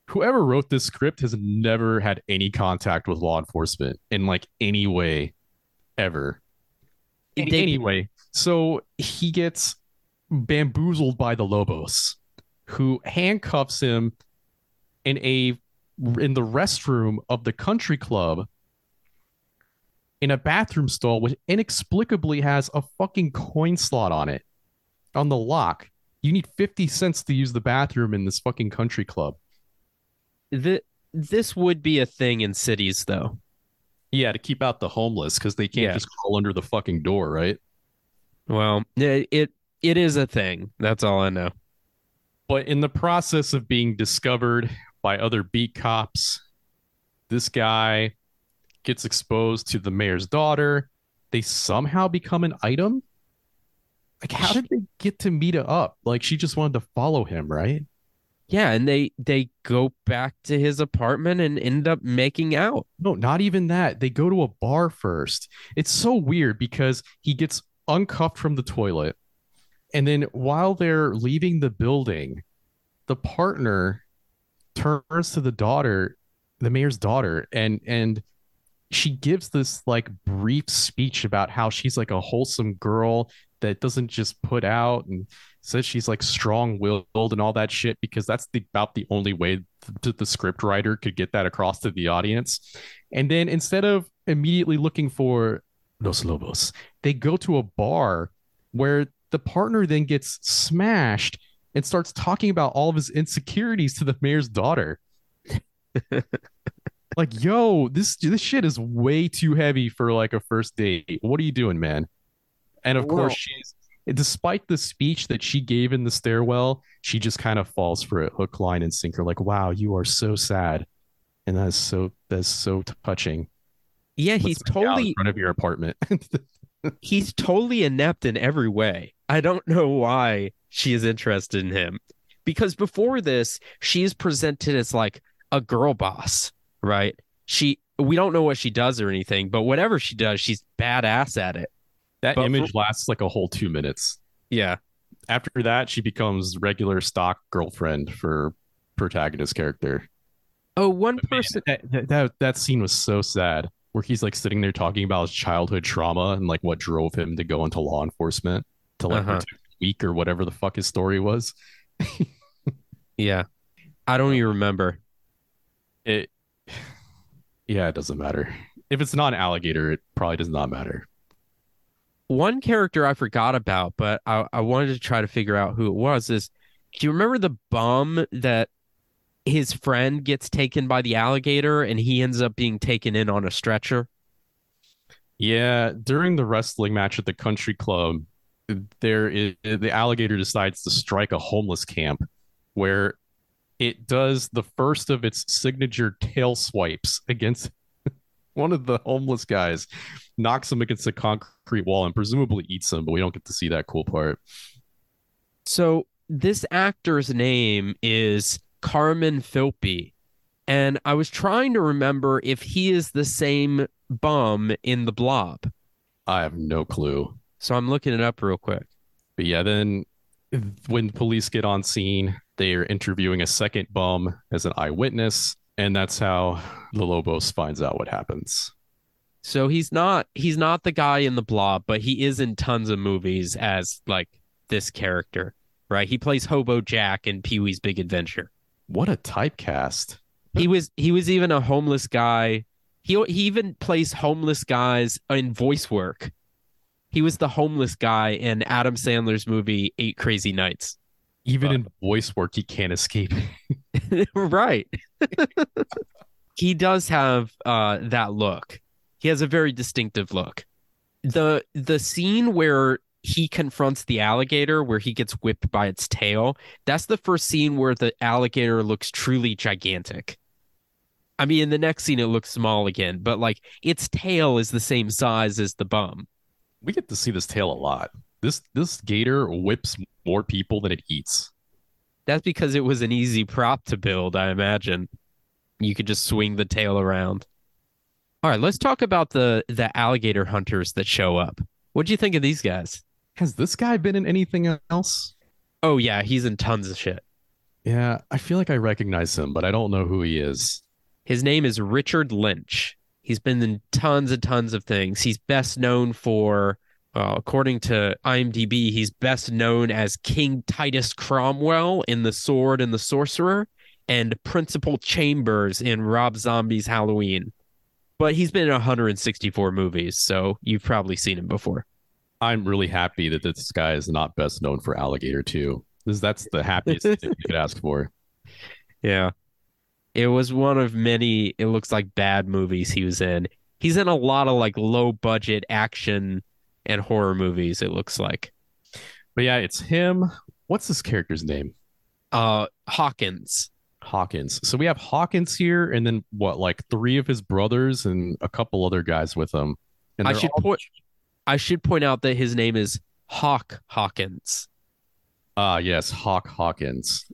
whoever wrote this script has never had any contact with law enforcement in like any way ever. In They- any way. So he gets bamboozled by the Lobos, who handcuffs him in a in the restroom of the country club in a bathroom stall which inexplicably has a fucking coin slot on it on the lock. You need 50 cents to use the bathroom in this fucking country club. the, this would be a thing in cities though Yeah, to keep out the homeless because they can't Yeah. just crawl under the fucking door, right? well it, it it is a thing that's all i know But in the process of being discovered by other beat cops, this guy gets exposed to the mayor's daughter. They somehow become an item. Like, how did they get to meet up? Like, she just wanted to follow him, right? yeah and they they go back to his apartment and end up making out No, not even that. They go to a bar first. It's so weird because he gets uncuffed from the toilet. And then while they're leaving the building, the partner turns to the daughter, the mayor's daughter, and and she gives this like brief speech about how she's like a wholesome girl that doesn't just put out and says she's like strong-willed and all that shit because that's the, about the only way th- the script writer could get that across to the audience. And then instead of immediately looking for Los Lobos, they go to a bar where the partner then gets smashed and starts talking about all of his insecurities to the mayor's daughter. like, yo, this this shit is way too heavy for like a first date. What are you doing, man? And of Well- course, she's despite the speech that she gave in the stairwell, she just kind of falls for it, hook, line, and sinker. Like, wow, you are so sad, and that's so that's so touching. Yeah, he's Let's make totally in front of your apartment. he's totally inept in every way. I don't know why she is interested in him. Because before this, she is presented as like a girl boss, right? She we don't know what she does or anything, but whatever she does, she's badass at it. that But image for- lasts like a whole two minutes. Yeah. After that, she becomes regular stock girlfriend for protagonist character. Oh, one person that, that that that scene was so sad where he's like sitting there talking about his childhood trauma and like what drove him to go into law enforcement to like Uh-huh. weak or whatever the fuck his story was. Yeah. I don't even remember. It yeah, it doesn't matter. If it's not an alligator, it probably does not matter. One character I forgot about, but I, I wanted to try to figure out who it was is do you remember the bum that his friend gets taken by the alligator and he ends up being taken in on a stretcher? Yeah, during the wrestling match at the country club, there is the alligator decides to strike a homeless camp where it does the first of its signature tail swipes against one of the homeless guys, knocks him against a concrete wall and presumably eats him, but we don't get to see that cool part. So this actor's name is Carmen Filpi. And I was trying to remember if he is the same bum in the blob. I have no clue. So I'm looking it up real quick. But yeah, then when police get on scene, they are interviewing a second bum as an eyewitness, and that's how the Lobos finds out what happens. So he's not he's not the guy in the blob, but he is in tons of movies as like this character, right? He plays Hobo Jack in Pee Wee's Big Adventure. What a typecast. He was he was even a homeless guy. He he even plays homeless guys in voice work. He was the homeless guy in Adam Sandler's movie Eight Crazy Nights. Even in voice work, he can't escape. right. he does have uh that look. He has a very distinctive look. The the scene where he confronts the alligator where he gets whipped by its tail, that's the first scene where the alligator looks truly gigantic. I mean, in the next scene it looks small again, but like its tail is the same size as the bum. We get to see this tail a lot. This this gator whips more people than it eats. That's because it was an easy prop to build, I imagine. You could just swing the tail around. All right, let's talk about the the alligator hunters that show up. What do you think of these guys? Has this guy been in anything else? Oh yeah, he's in tons of shit. Yeah, I feel like I recognize him, but I don't know who he is. His name is Richard Lynch. He's been in tons and tons of things. He's best known for, uh, according to IMDb, he's best known as King Titus Cromwell in The Sword and the Sorcerer and Principal Chambers in Rob Zombie's Halloween. But he's been in 164 movies, so you've probably seen him before. I'm really happy that this guy is not best known for Alligator 2. This, that's the happiest thing you could ask for. Yeah. It was one of many, it looks like bad movies he was in. He's in a lot of like low budget action and horror movies, it looks like. But yeah, it's him. What's this character's name? Uh Hawkins. Hawkins. So we have Hawkins here, and then what, like three of his brothers and a couple other guys with him. And I should all- point I should point out that his name is Hawk Hawkins. Ah, yes, Hawk Hawkins.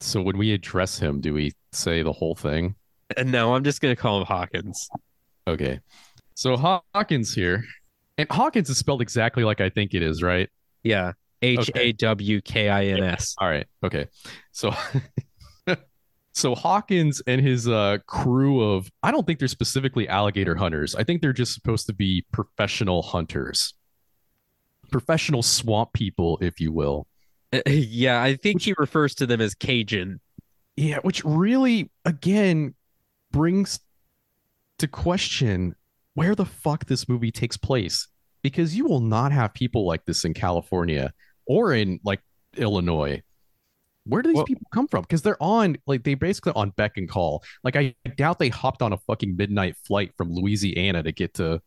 So when we address him, do we say the whole thing? And no, I'm just gonna call him Hawkins. Okay. So Hawkins here, and Hawkins is spelled exactly like I think it is, right? Yeah. H A W K I N S. All right. Okay. So so Hawkins and his uh crew of I don't think they're specifically alligator hunters. I think they're just supposed to be professional hunters. Professional swamp people, if you will. yeah, I think he refers to them as Cajun. Yeah, which really again brings to question where the fuck this movie takes place because you will not have people like this in California or in like Illinois. Where do these Well- people come from? Because they're on like they basically on beck and call. Like I doubt they hopped on a fucking midnight flight from Louisiana to get to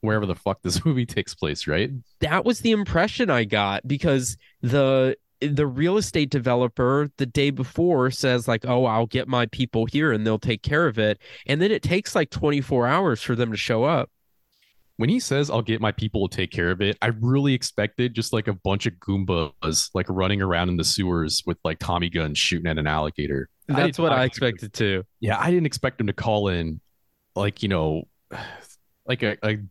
wherever the fuck this movie takes place, right? that was the impression I got because the the real estate developer the day before says like oh I'll get my people here and they'll take care of it and then it takes like 24 hours for them to show up When he says I'll get my people to take care of it, I really expected just like a bunch of Goombas like running around in the sewers with like Tommy guns shooting at an alligator. that's did what I expected too Yeah, I didn't expect him to call in like, you know, like a, a d-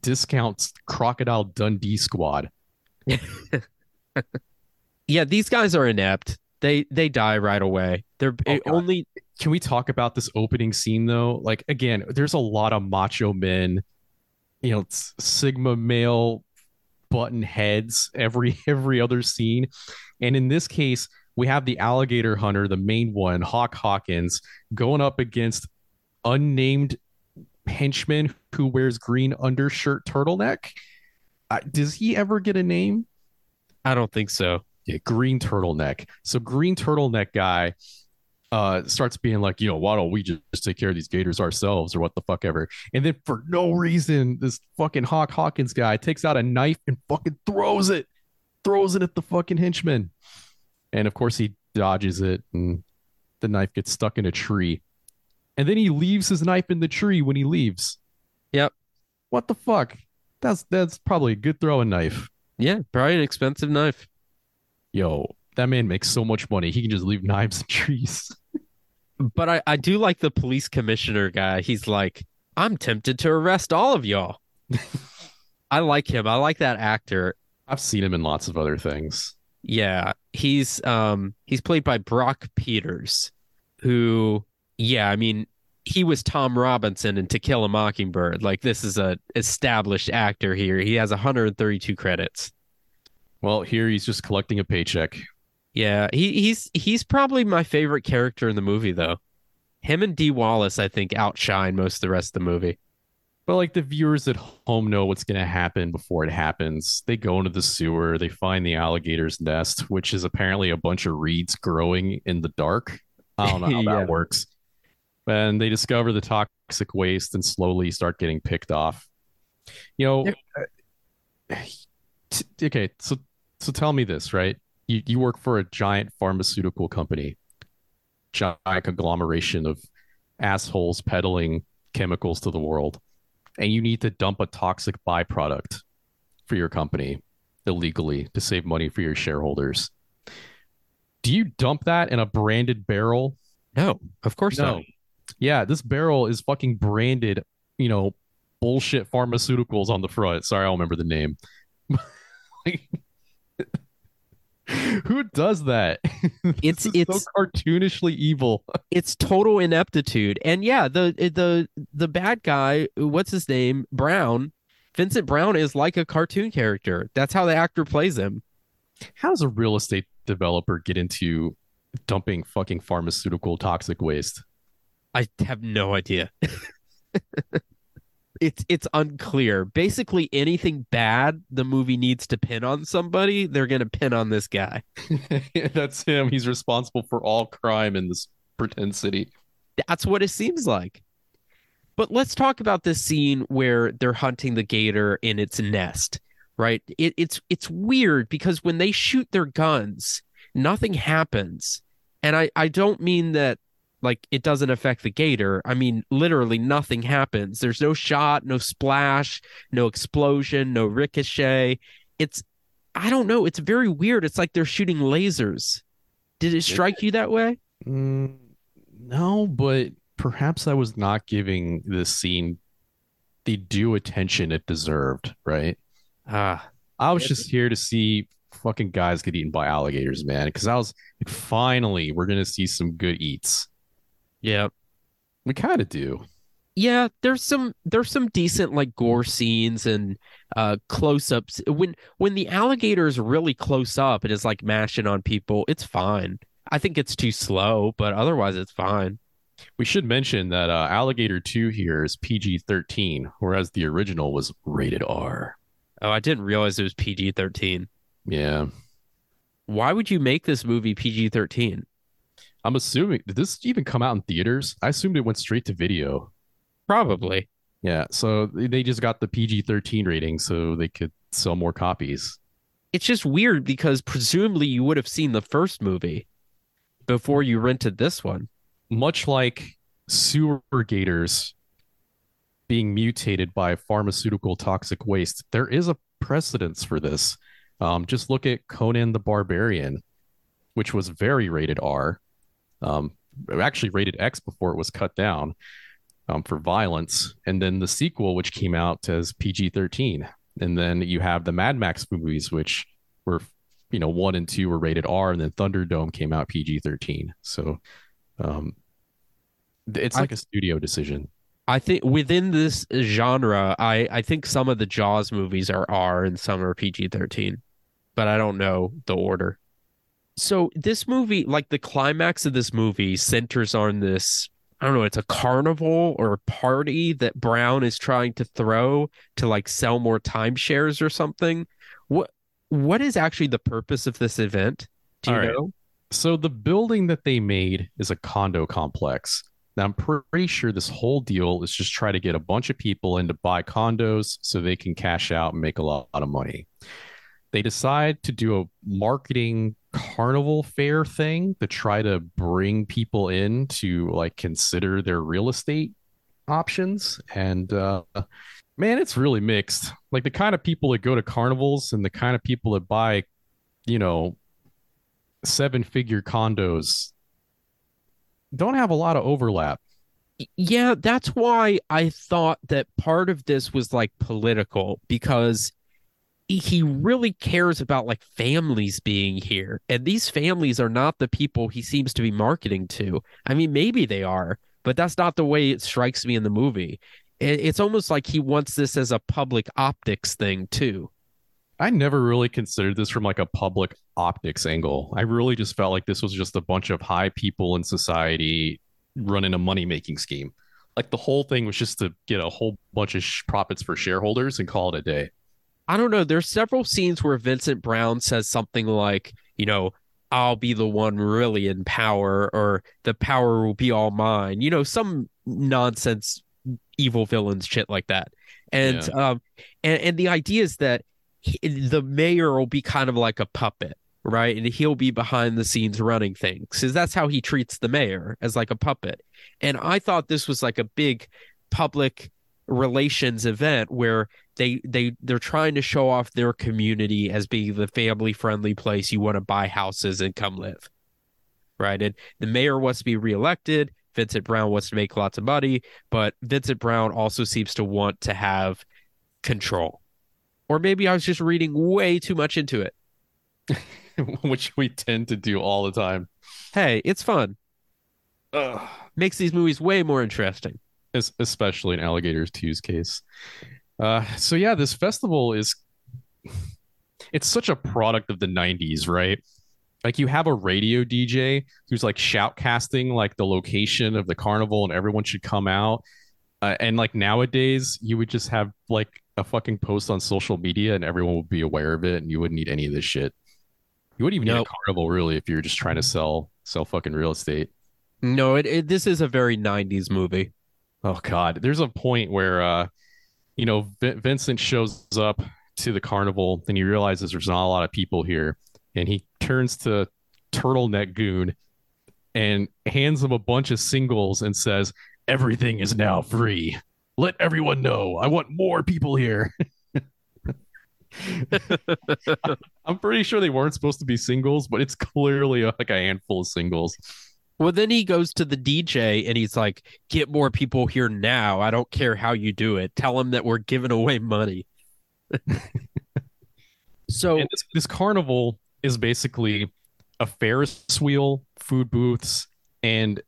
discounts crocodile Dundee squad. yeah these guys are inept they they die right away they're Oh, only Can we talk about this opening scene though? Like again, there's a lot of macho men, you know, sigma male button heads every every other scene. And in this case, we have the alligator hunter, the main one, Hawk Hawkins, going up against unnamed henchman who wears green undershirt turtleneck. Uh, does he ever get a name? I don't think so Yeah, green turtleneck. So green turtleneck guy uh starts being like, you know, why don't we just, just take care of these gators ourselves or what the fuck ever. And then for no reason, this fucking Hawk Hawkins guy takes out a knife and fucking throws it, throws it at the fucking henchman. And of course he dodges it and the knife gets stuck in a tree. And then he leaves his knife in the tree when he leaves. Yep. What the fuck? That's that's probably a good throwing knife. yeah probably an expensive knife Yo, that man makes so much money. He can just leave knives in trees. but I I do like the police commissioner guy he's like I'm tempted to arrest all of y'all I like him I like that actor I've seen him in lots of other things. Yeah, he's um he's played by Brock Peters, who yeah, I mean he was Tom Robinson in To Kill a Mockingbird. Like this is a established actor here. He has 132 credits. Well, here he's just collecting a paycheck. Yeah, he he's he's probably my favorite character in the movie though. Him and Dee Wallace, I think, outshine most of the rest of the movie. But like the viewers at home know what's going to happen before it happens. They go into the sewer, they find the alligator's nest, which is apparently a bunch of reeds growing in the dark. I don't know how Yeah. that works. And they discover the toxic waste and slowly start getting picked off. You know, uh, t- okay, so so tell me this, right? You you work for a giant pharmaceutical company, giant conglomeration of assholes peddling chemicals to the world, and you need to dump a toxic byproduct for your company illegally to save money for your shareholders. Do you dump that in a branded barrel? No, of course No. not. Yeah, this barrel is fucking branded, you know, bullshit pharmaceuticals on the front. Sorry, I don't remember the name. Like, Who does that? It's it's so cartoonishly evil. it's total ineptitude. And yeah, the the the bad guy, what's his name? Brown. Vincent Brown is like a cartoon character. That's how the actor plays him. How does a real estate developer get into dumping fucking pharmaceutical toxic waste? I have no idea. it's it's unclear. Basically anything bad the movie needs to pin on somebody, they're going to pin on this guy. That's him. He's responsible for all crime in this pretend city. That's what it seems like. But let's talk about this scene where they're hunting the gator in its nest, right? It, it's it's weird because when they shoot their guns, nothing happens. And I, I don't mean that like it doesn't affect the gator. I mean literally nothing happens. There's no shot, no splash, no explosion, no ricochet. It's I don't know. It's very weird. It's like they're shooting lasers. Did it strike you that way? Mm, no, but perhaps I was not giving this scene the due attention it deserved, right? Ah, I was just here to see fucking guys get eaten by alligators, man. Because I was like, finally, we're gonna see some good eats. Yeah. We kind of do. Yeah, there's some there's some decent like gore scenes and uh close-ups. When when the alligator is really close up and is like mashing on people, it's fine. I think it's too slow, but otherwise it's fine. We should mention that uh, Alligator 2 here is PG 13, whereas the original was rated R. Oh, I didn't realize it was PG 13. Yeah. Why would you make this movie PG 13? I'm assuming, did this even come out in theaters? I assumed it went straight to video. Probably. Yeah. So they just got the PG 13 rating so they could sell more copies. It's just weird because presumably you would have seen the first movie before you rented this one much like sewer gators being mutated by pharmaceutical toxic waste, there is a precedence for this. Um, just look at Conan the Barbarian, which was very rated R, um, actually rated X before it was cut down um, for violence. And then the sequel, which came out as PG 13. And then you have the Mad Max movies, which were, you know, one and two were rated R, and then Thunderdome came out PG 13. So um, it's like I, a studio decision. I think within this genre, I I think some of the Jaws movies are R and some are PG thirteen, but I don't know the order. So this movie, like the climax of this movie, centers on this. I don't know. It's a carnival or a party that Brown is trying to throw to like sell more timeshares or something. What what is actually the purpose of this event? Do you know? So the building that they made is a condo complex. Now, I'm pretty sure this whole deal is just try to get a bunch of people in to buy condos so they can cash out and make a lot, lot of money. They decide to do a marketing carnival fair thing to try to bring people in to like consider their real estate options. And uh, man, it's really mixed. Like the kind of people that go to carnivals and the kind of people that buy, you know, seven figure condos don't have a lot of overlap. Yeah, that's why I thought that part of this was like political because he really cares about like families being here. And these families are not the people he seems to be marketing to. I mean, maybe they are, but that's not the way it strikes me in the movie. It's almost like he wants this as a public optics thing too. I never really considered this from like a public optics angle. I really just felt like this was just a bunch of high people in society running a money making scheme. Like the whole thing was just to get a whole bunch of sh- profits for shareholders and call it a day. I don't know. There's several scenes where Vincent Brown says something like, you know, I'll be the one really in power or the power will be all mine. You know, some nonsense evil villains shit like that. And yeah. um and, and the idea is that the mayor will be kind of like a puppet right and he'll be behind the scenes running things because that's how he treats the mayor as like a puppet and i thought this was like a big public relations event where they they they're trying to show off their community as being the family friendly place you want to buy houses and come live right and the mayor wants to be reelected vincent brown wants to make lots of money but vincent brown also seems to want to have control or maybe I was just reading way too much into it. Which we tend to do all the time. Hey, it's fun. Ugh. Makes these movies way more interesting. Especially in Alligators 2's case. Uh, so yeah, this festival is it's such a product of the 90s, right? Like you have a radio DJ who's like shoutcasting like the location of the carnival and everyone should come out. Uh, and like nowadays, you would just have like a fucking post on social media and everyone would be aware of it and you wouldn't need any of this shit. You wouldn't even nope. need a carnival really if you're just trying to sell sell fucking real estate. No, it, it this is a very 90s movie. Oh god, there's a point where uh you know v- Vincent shows up to the carnival and he realizes there's not a lot of people here and he turns to turtleneck goon and hands him a bunch of singles and says everything is now free let everyone know. I want more people here. I'm pretty sure they weren't supposed to be singles, but it's clearly like a handful of singles. Well, then he goes to the DJ and he's like, "Get more people here now. I don't care how you do it. Tell them that we're giving away money." So this, this carnival is basically a Ferris wheel, food booths, and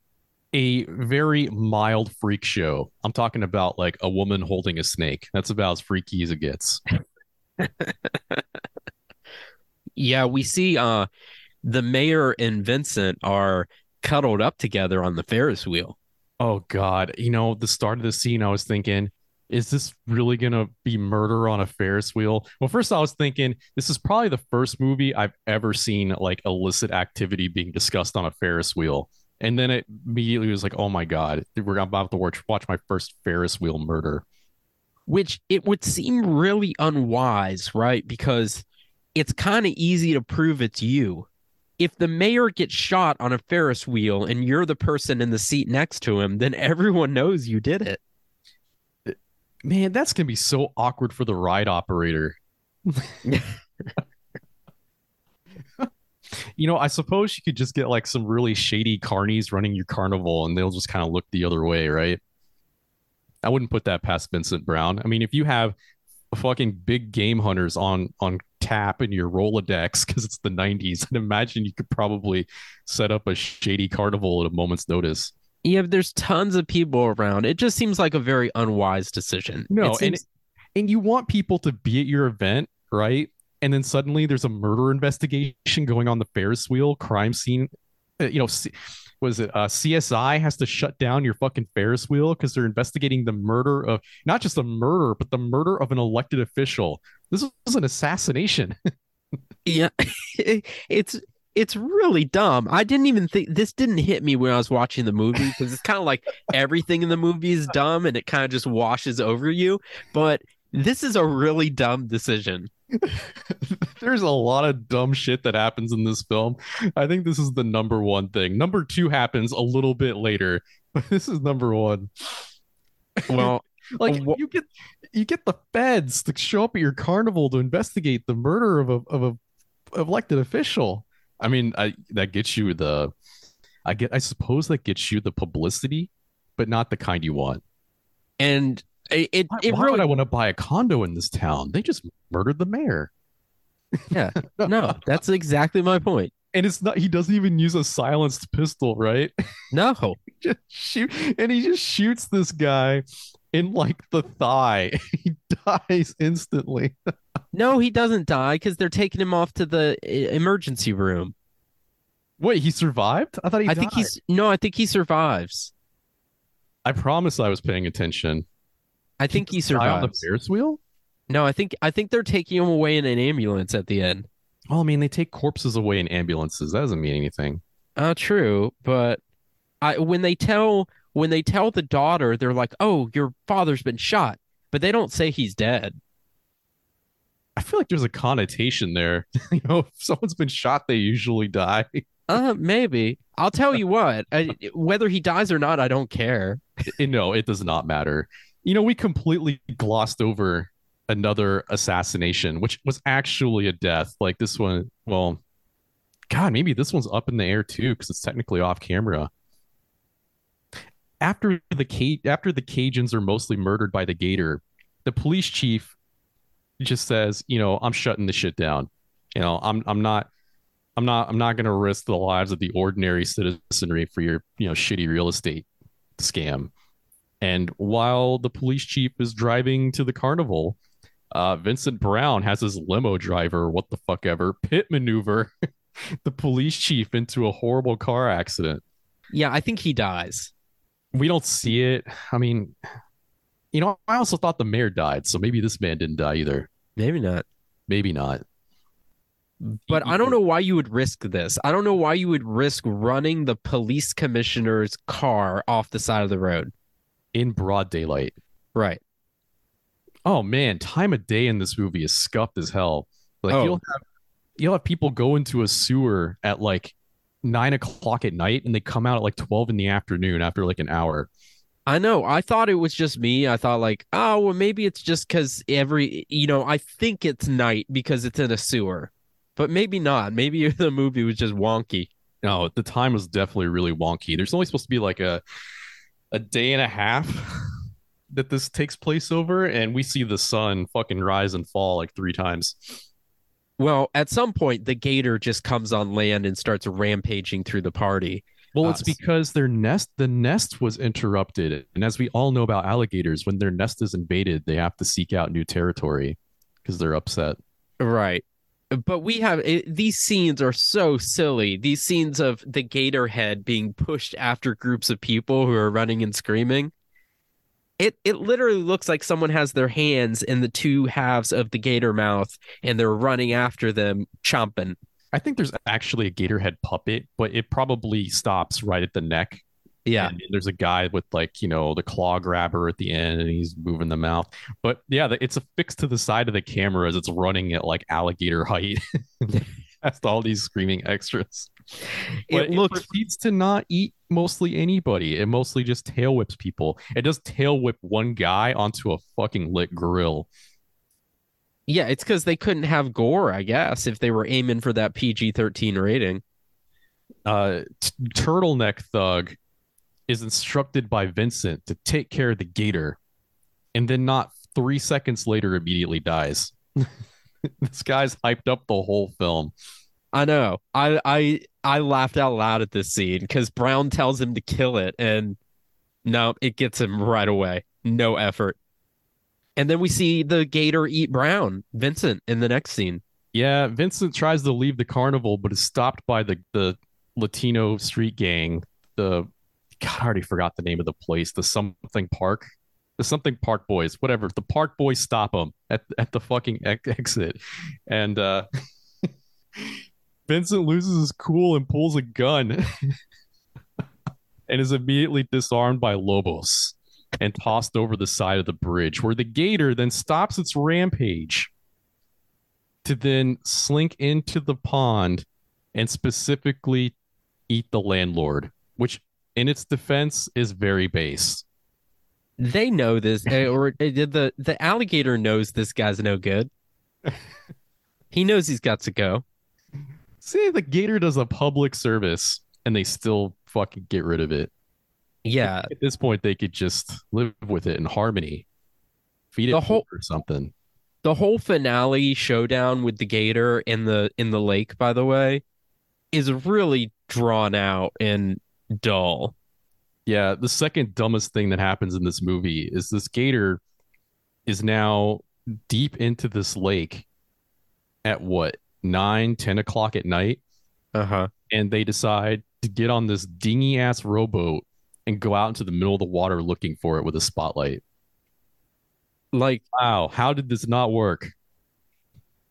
a very mild freak show. I'm talking about like a woman holding a snake. That's about as freaky as it gets. yeah, we see uh the mayor and Vincent are cuddled up together on the Ferris wheel. Oh God. You know, the start of the scene, I was thinking, is this really gonna be murder on a Ferris wheel? Well, first I was thinking this is probably the first movie I've ever seen like illicit activity being discussed on a Ferris wheel. And then it immediately was like, oh my God, we're about to watch watch my first Ferris wheel murder. Which it would seem really unwise, right? Because it's kind of easy to prove it's you. If the mayor gets shot on a Ferris wheel and you're the person in the seat next to him, then everyone knows you did it. Man, that's gonna be so awkward for the ride operator. you know, I suppose you could just get like some really shady carnies running your carnival and they'll just kind of look the other way, right? I wouldn't put that past Vincent Brown. I mean, if you have fucking big game hunters on on tap in your Rolodex because it's the 90s, and imagine you could probably set up a shady carnival at a moment's notice. Yeah, there's tons of people around. It just seems like a very unwise decision. No, seems... and and you want people to be at your event, right? And then suddenly there's a murder investigation going on the Ferris wheel crime scene. Uh, you know, was it uh, CSI has to shut down your fucking Ferris wheel because they're investigating the murder of not just the murder, but the murder of an elected official. This was an assassination. yeah, it's it's really dumb. I didn't even think this didn't hit me when I was watching the movie because it's kind of like everything in the movie is dumb and it kind of just washes over you. But this is a really dumb decision. There's a lot of dumb shit that happens in this film. I think this is the number one thing. Number two happens a little bit later, but this is number one. Well, like you get you get the feds to show up at your carnival to investigate the murder of a of a elected official. I mean, I that gets you the, I get, I suppose that gets you the publicity, but not the kind you want. And it, it, why, it why really, would I want to buy a condo in this town? They just murdered the mayor. Yeah, no, that's exactly my point. And it's not. He doesn't even use a silenced pistol, right? No, he just shoot, and he just shoots this guy in like the thigh. he dies instantly. no, he doesn't die because they're taking him off to the emergency room. Wait, he survived? I thought he. I died. think he's no. I think he survives. I promise I was paying attention. I think he survives. on the Ferris wheel. No, I think I think they're taking him away in an ambulance at the end. Well, I mean, they take corpses away in ambulances. That doesn't mean anything. Uh true, but I when they tell when they tell the daughter, they're like, "Oh, your father's been shot," but they don't say he's dead. I feel like there's a connotation there. you know, if someone's been shot, they usually die. Uh, maybe. I'll tell you what. I, whether he dies or not, I don't care. No, it does not matter. You know, we completely glossed over another assassination, which was actually a death. Like this one, well, God, maybe this one's up in the air too, because it's technically off camera. After the Ca- after the Cajuns are mostly murdered by the Gator, the police chief just says, you know, I'm shutting the shit down. You know, I'm I'm not I'm not I'm not gonna risk the lives of the ordinary citizenry for your, you know, shitty real estate scam. And while the police chief is driving to the carnival, uh, Vincent Brown has his limo driver, what the fuck ever, pit maneuver the police chief into a horrible car accident. Yeah, I think he dies. We don't see it. I mean, you know, I also thought the mayor died, so maybe this man didn't die either. Maybe not. Maybe not. But I don't know why you would risk this. I don't know why you would risk running the police commissioner's car off the side of the road. In broad daylight. Right. Oh man, time of day in this movie is scuffed as hell. Like Oh. you'll have you'll have people go into a sewer at like nine o'clock at night and they come out at like twelve in the afternoon after like an hour. I know. I thought it was just me. I thought like, oh, well, maybe it's just because every, you know, I think it's night because it's in a sewer, but maybe not. Maybe the movie was just wonky. No, the time was definitely really wonky. There's only supposed to be like a a day and a half that this takes place over, and we see the sun fucking rise and fall like three times. Well, at some point, the gator just comes on land and starts rampaging through the party. Well, Uh, it's because their nest, the nest was interrupted. And as we all know about alligators, when their nest is invaded, they have to seek out new territory because they're upset. Right. But we have it, these scenes are so silly. These scenes of the gator head being pushed after groups of people who are running and screaming. It it literally looks like someone has their hands in the two halves of the gator mouth and they're running after them, chomping. I think there's actually a gator head puppet, but it probably stops right at the neck. Yeah. And there's a guy with like, you know, the claw grabber at the end and he's moving the mouth. But yeah, it's affixed to the side of the camera as it's running at like alligator height. Past all these screaming extras. But It looks- proceeds to not eat mostly anybody. It mostly just tail whips people. It does tail whip one guy onto a fucking lit grill. Yeah, it's because they couldn't have gore, I guess, if they were aiming for that PG 13 rating. uh, t- turtleneck thug is instructed by Vincent to take care of the gator, and then not three seconds later immediately dies. this guy's hyped up the whole film. I know. I I I laughed out loud at this scene because Brown tells him to kill it, and no, it gets him right away. No effort. And then we see the gator eat Brown, Vincent, in the next scene. Yeah, Vincent tries to leave the carnival, but is stopped by the the Latino street gang. The God, I already forgot the name of the place. The something park, the something park boys, whatever. The park boys stop him at at the fucking ex- exit, and uh Vincent loses his cool and pulls a gun, and is immediately disarmed by Lobos and tossed over the side of the bridge, where the gator then stops its rampage to then slink into the pond and specifically eat the landlord, which in its defense is very base. They know this, eh, or the the alligator knows this guy's no good. he knows he's got to go. See, the gator does a public service and they still fucking get rid of it. Yeah, At this point, they could just live with it in harmony, feed it The whole- or something. the whole finale showdown with the gator in the in the lake by the way is really drawn out and dull Yeah, the second dumbest thing that happens in this movie is this gator is now deep into this lake at what nine, ten o'clock at night, uh-huh. And they decide to get on this dingy ass rowboat and go out into the middle of the water looking for it with a spotlight. like Wow, how did this not work?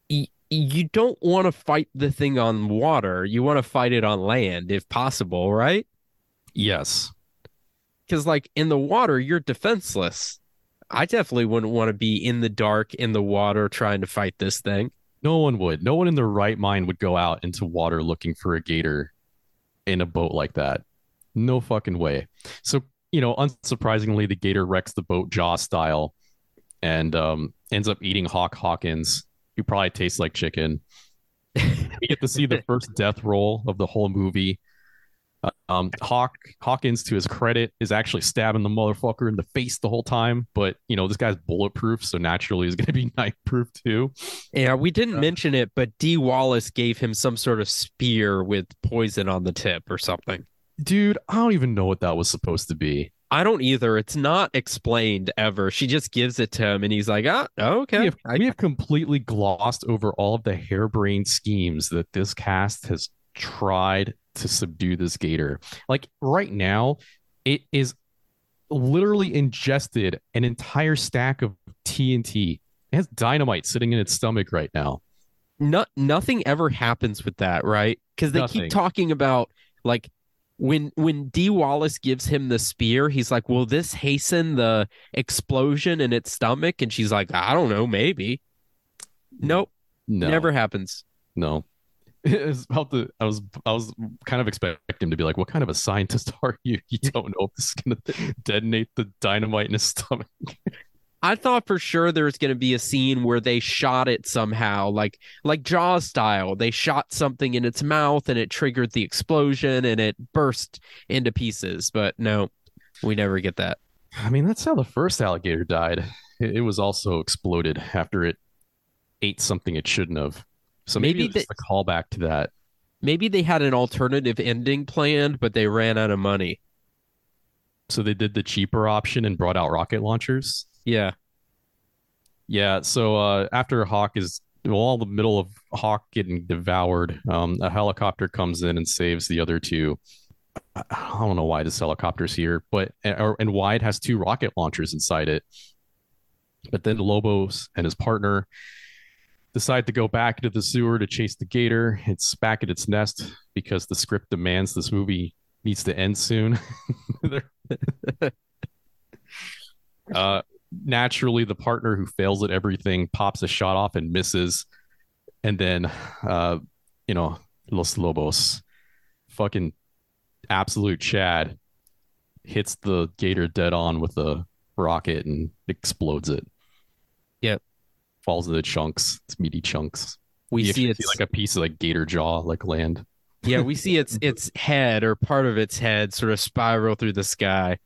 y- you don't want to fight the thing on water. You want to fight it on land if possible right? Yes. because like in the water you're defenseless. I definitely wouldn't want to be in the dark in the water trying to fight this thing No one would. No one in their right mind would go out into water looking for a gator in a boat like that. No fucking way. So, you know, unsurprisingly, the gator wrecks the boat jaw style and um, ends up eating Hawk Hawkins, who probably tastes like chicken. we get to see the first death roll of the whole movie. Uh, Um, Hawk Hawkins, to his credit, is actually stabbing the motherfucker in the face the whole time. But you know, this guy's bulletproof, so naturally he's going to be knife proof too. yeah we didn't mention it but Dee Wallace gave him some sort of spear with poison on the tip or something Dude, I don't even know what that was supposed to be. I don't either. It's not explained ever. She just gives it to him, and he's like, "Ah, okay." We have, I- we have completely glossed over all of the harebrained schemes that this cast has tried to subdue this gator. Like right now, it is literally ingested an entire stack of TNT. It has dynamite sitting in its stomach right now. no, nothing ever happens with that, right? Because they Nothing. keep talking about like when when Dee Wallace gives him the spear, he's like, "Will this hasten the explosion in its stomach?" And she's like, "I don't know, maybe." Nope, No, never happens. No. It was about the I was I was kind of expecting him to be like, what kind of a scientist are you? You don't know if this is gonna detonate the dynamite in his stomach. I thought for sure there was going to be a scene where they shot it somehow, like like Jaws style. They shot something in its mouth and it triggered the explosion and it burst into pieces. But no, we never get that. I mean, that's how the first alligator died. It was also exploded after it ate something it shouldn't have. So maybe, Maybe it's a callback to that. Maybe they had an alternative ending planned, but they ran out of money. So they did the cheaper option and brought out rocket launchers. Yeah. Yeah. So uh, after Hawk is well, all the middle of Hawk getting devoured, um, a helicopter comes in and saves the other two. I I don't know why this helicopter's here, but or, and why it has two rocket launchers inside it. But then Lobos and his partner decide to go back into the sewer to chase the gator. It's back at its nest because the script demands this movie needs to end soon. uh, naturally, the partner who fails at everything pops a shot off and misses, and then, uh, you know, Los Lobos, fucking absolute Chad, hits the gator dead on with a rocket and explodes it. Falls into chunks. It's meaty chunks. We You see it's like a piece of like gator jaw like land. yeah, we see its its head or part of its head sort of spiral through the sky.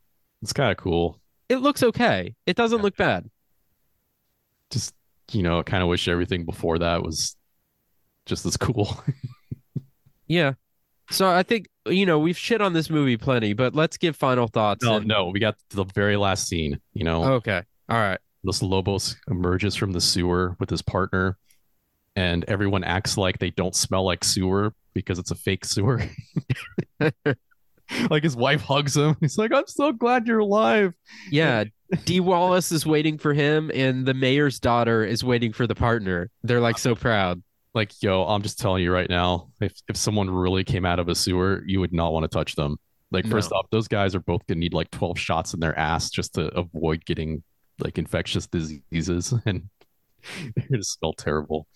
It's kind of cool. It looks okay. It doesn't look bad. Just you know, kind of wish everything before that was just as cool. Yeah. So I think you know we've shit on this movie plenty, but let's give final thoughts. no, and- no, we got the very last scene. You know, Okay. All right. Los Lobos emerges from the sewer with his partner, and everyone acts like they don't smell like sewer because it's a fake sewer. like his wife hugs him. He's like, "I'm so glad you're alive." Yeah. Dee Wallace is waiting for him, and the mayor's daughter is waiting for the partner. They're like so proud. Like, yo, I'm just telling you right now, if if someone really came out of a sewer, you would not want to touch them. Like, first No. off, those guys are both gonna need like 12 shots in their ass just to avoid getting like infectious diseases, and they're gonna smell terrible.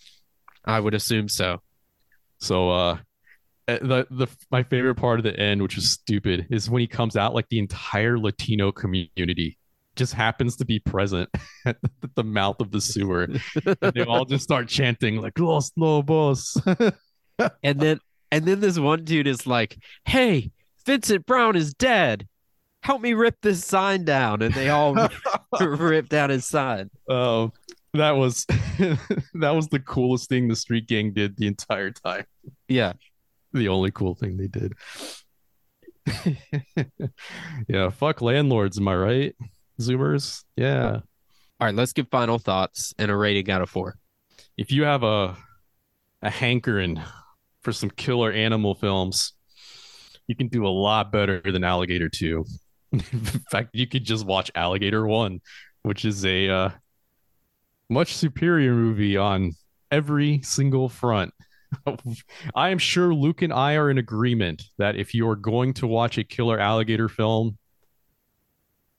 I would assume so. So uh uh, the the my favorite part of the end, which is stupid, is when he comes out like the entire Latino community just happens to be present at the, the mouth of the sewer. and they all just start chanting like Los Lobos. And then and then this one dude is like, "Hey, Vincent Brown is dead. Help me rip this sign down." And they all rip down his sign. Oh, that was that was the coolest thing the street gang did the entire time. Yeah. The only cool thing they did. yeah, fuck landlords, am I right? Zoomers? Yeah. All right, let's give final thoughts and a rating out of 4. if you have a a hankering for some killer animal films, you can do a lot better than Alligator 2. In fact, you could just watch Alligator 1, which is a uh, much superior movie on every single front. I am sure Luke and I are in agreement that if you're going to watch a killer alligator film,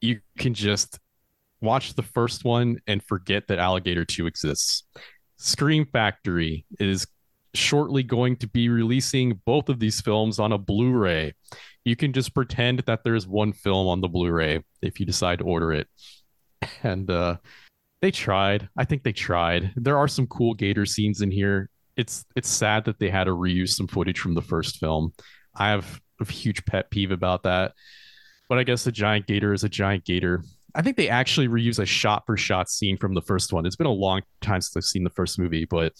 you can just watch the first one and forget that Alligator 2 exists. Scream Factory is shortly going to be releasing both of these films on a Blu ray. You can just pretend that there's one film on the Blu ray if you decide to order it. And uh, they tried. I think they tried. There are some cool gator scenes in here. It's it's sad that they had to reuse some footage from the first film. I have a huge pet peeve about that. But I guess a giant gator is a giant gator. I think they actually reuse a shot for shot scene from the first one. It's been a long time since I've seen the first movie, but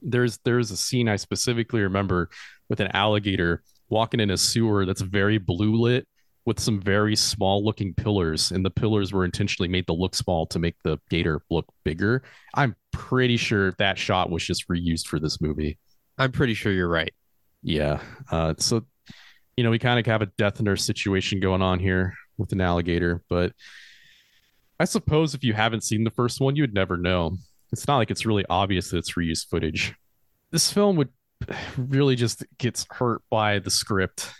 there's there's a scene I specifically remember with an alligator walking in a sewer that's very blue lit with some very small looking pillars and the pillars were intentionally made to look small to make the gator look bigger. I'm pretty sure that shot was just reused for this movie. I'm pretty sure you're right. Yeah. Uh, so, you know, we kind of have a death nurse situation going on here with an alligator, but I suppose if you haven't seen the first one, you would never know. It's not like it's really obvious that it's reused footage. This film would really just gets hurt by the script.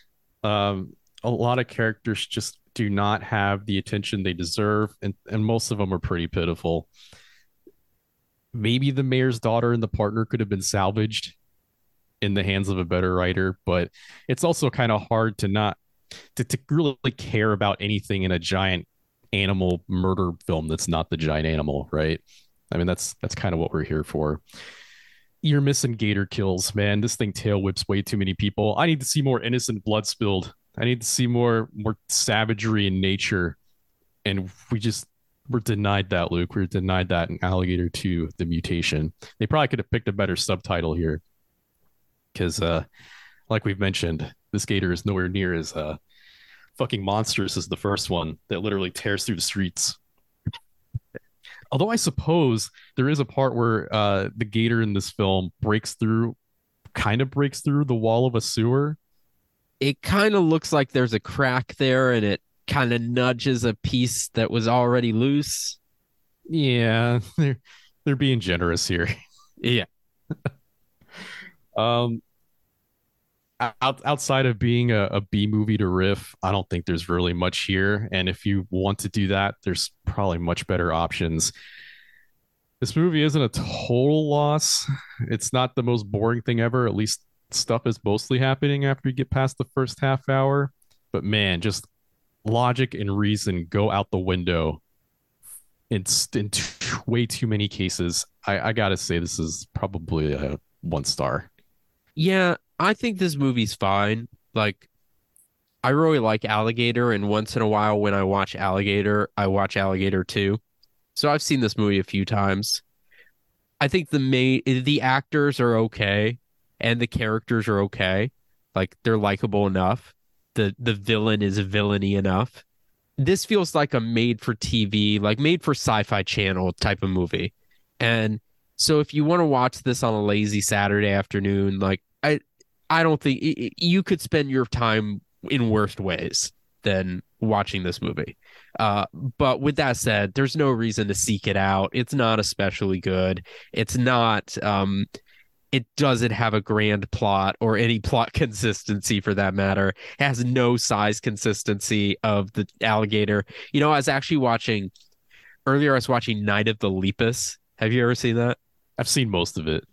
Um, a lot of characters just do not have the attention they deserve, and, and most of them are pretty pitiful. Maybe the mayor's daughter and the partner could have been salvaged in the hands of a better writer, but it's also kind of hard to not to, to really care about anything in a giant animal murder film that's not the giant animal, right? I mean, that's that's kind of what we're here for. You're missing gator kills, man. This thing tail whips way too many people. I need to see more innocent blood spilled. I need to see more more savagery in nature. And we just we're denied that, Luke. We're denied that in Alligator 2, The Mutation. They probably could have picked a better subtitle here. Because, uh, like we've mentioned, this gator is nowhere near as uh, fucking monstrous as the first one that literally tears through the streets. Although I suppose there is a part where uh, the gator in this film breaks through, kind of breaks through the wall of a sewer. It kind of looks like there's a crack there and it kind of nudges a piece that was already loose. Yeah, they're they're being generous here. Yeah. um out, outside of being a, a B movie to riff, I don't think there's really much here. And if you want to do that, there's probably much better options. This movie isn't a total loss. It's not the most boring thing ever. At least stuff is mostly happening after you get past the first half hour. But man, just logic and reason go out the window in, in t- way too many cases. I, I gotta say, this is probably a one star. Yeah, I think this movie's fine. Like, I really like Alligator, and once in a while, when I watch Alligator, I watch Alligator 2. So I've seen this movie a few times. I think the main the actors are okay, and the characters are okay. Like they're likable enough. the The villain is villainy enough. This feels like a made for TV, like made for Sci-Fi Channel type of movie, and so if you want to watch this on a lazy Saturday afternoon, like I I don't think you could spend your time in worse ways than watching this movie. Uh, but with that said, there's no reason to seek it out. It's not especially good. It's not. Um, it doesn't have a grand plot or any plot consistency for that matter. It has no size consistency of the alligator. You know, I was actually watching earlier. I was watching Night of the Lepus. Have you ever seen that? I've seen most of it.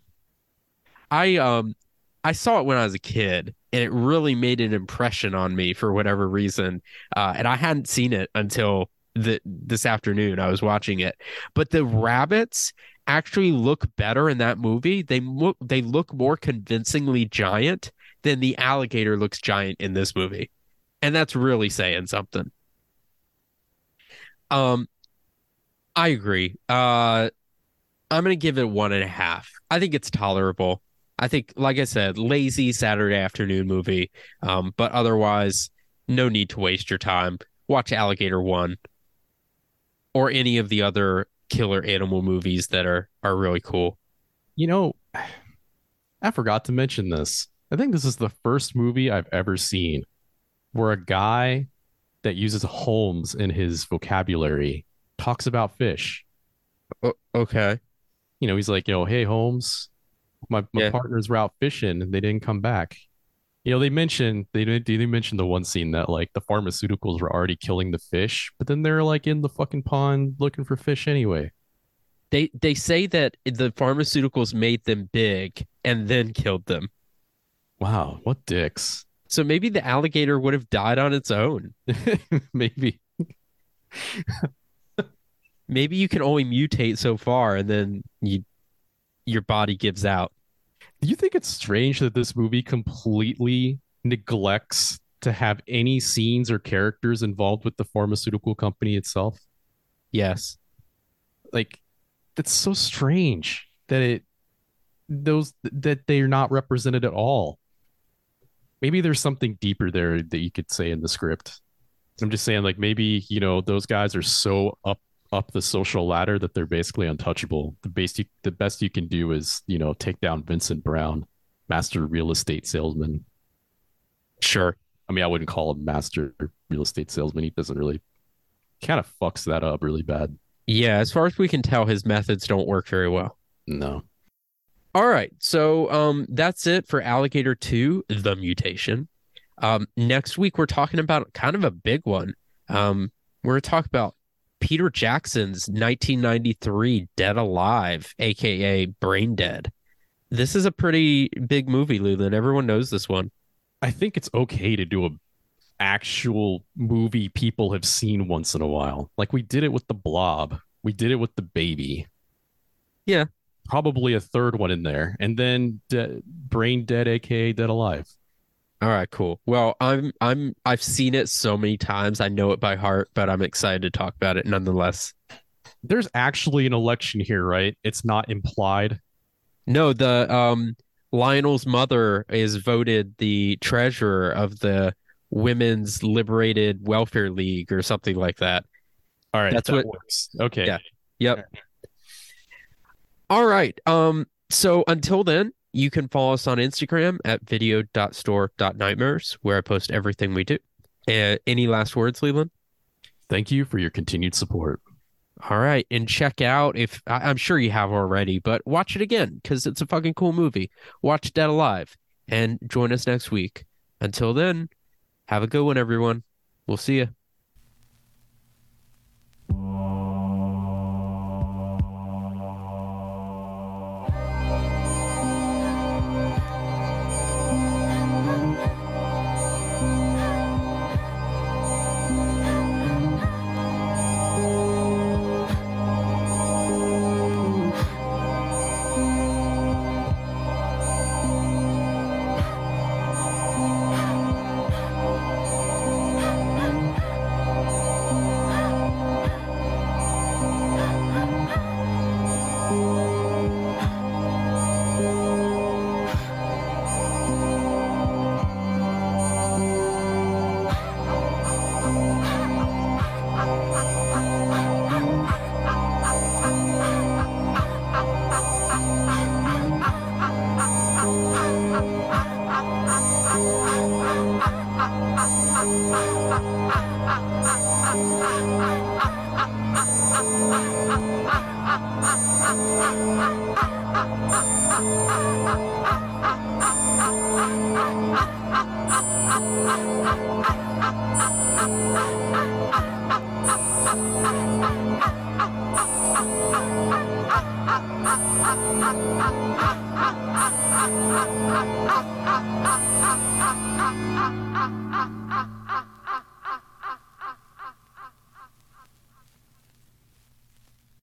I um I saw it when I was a kid, and it really made an impression on me for whatever reason. Uh, and I hadn't seen it until the this afternoon. I was watching it, but the rabbits actually look better in that movie. They look they look more convincingly giant than the alligator looks giant in this movie, and that's really saying something. Um, I agree. Uh, I'm gonna give it one and a half. I think it's tolerable. I think, like I said, lazy Saturday afternoon movie. Um, but otherwise, no need to waste your time. Watch Alligator One or any of the other killer animal movies that are are really cool. You know, I forgot to mention this. I think this is the first movie I've ever seen where a guy that uses Holmes in his vocabulary talks about fish. okay. You know, he's like, you know, hey Holmes, my, my yeah. partners were out fishing and they didn't come back. You know, they mentioned they didn't they mention the one scene that like the pharmaceuticals were already killing the fish, but then they're like in the fucking pond looking for fish anyway. They they say that the pharmaceuticals made them big and then killed them. Wow, what dicks. So maybe the alligator would have died on its own. maybe. maybe you can only mutate so far and then you your body gives out. Do you think it's strange that this movie completely neglects to have any scenes or characters involved with the pharmaceutical company itself? Yes. Like that's so strange that it those that they're not represented at all. Maybe there's something deeper there that you could say in the script. I'm just saying like maybe, you know, those guys are so up up the social ladder that they're basically untouchable. The best you, the best you can do is you know take down Vincent Brown, master real estate salesman. Sure. I mean, I wouldn't call him master real estate salesman. He doesn't really kind of fucks that up really bad. Yeah, as far as we can tell, his methods don't work very well. No. All right, so um, that's it for Alligator Two: The Mutation. Um, next week we're talking about kind of a big one. Um, we're going to talk about Peter Jackson's 1993 Dead Alive, aka Brain Dead. This is a pretty big movie, Leland. Everyone knows this one. I think it's okay to do a actual movie people have seen once in a while. Like we did it with the Blob. We did it with the Baby. Yeah. Probably a third one in there, and then De- Brain Dead, aka Dead Alive. All right, cool. Well, I'm I'm I've seen it so many times. I know it by heart, but I'm excited to talk about it nonetheless. There's actually an election here, right? It's not implied. No, the um Lionel's mother is voted the treasurer of the Women's Liberated Welfare League or something like that. All right, That's that what- works. Okay. Yeah. Yep. All right. Um, so until then, you can follow us on Instagram at video.store.nightmares, where I post everything we do. Uh, any last words, Leland? Thank you for your continued support. All right. And check out if I- I'm sure you have already, but watch it again because it's a fucking cool movie. Watch Dead Alive and join us next week. Until then, have a good one, everyone. We'll see. You.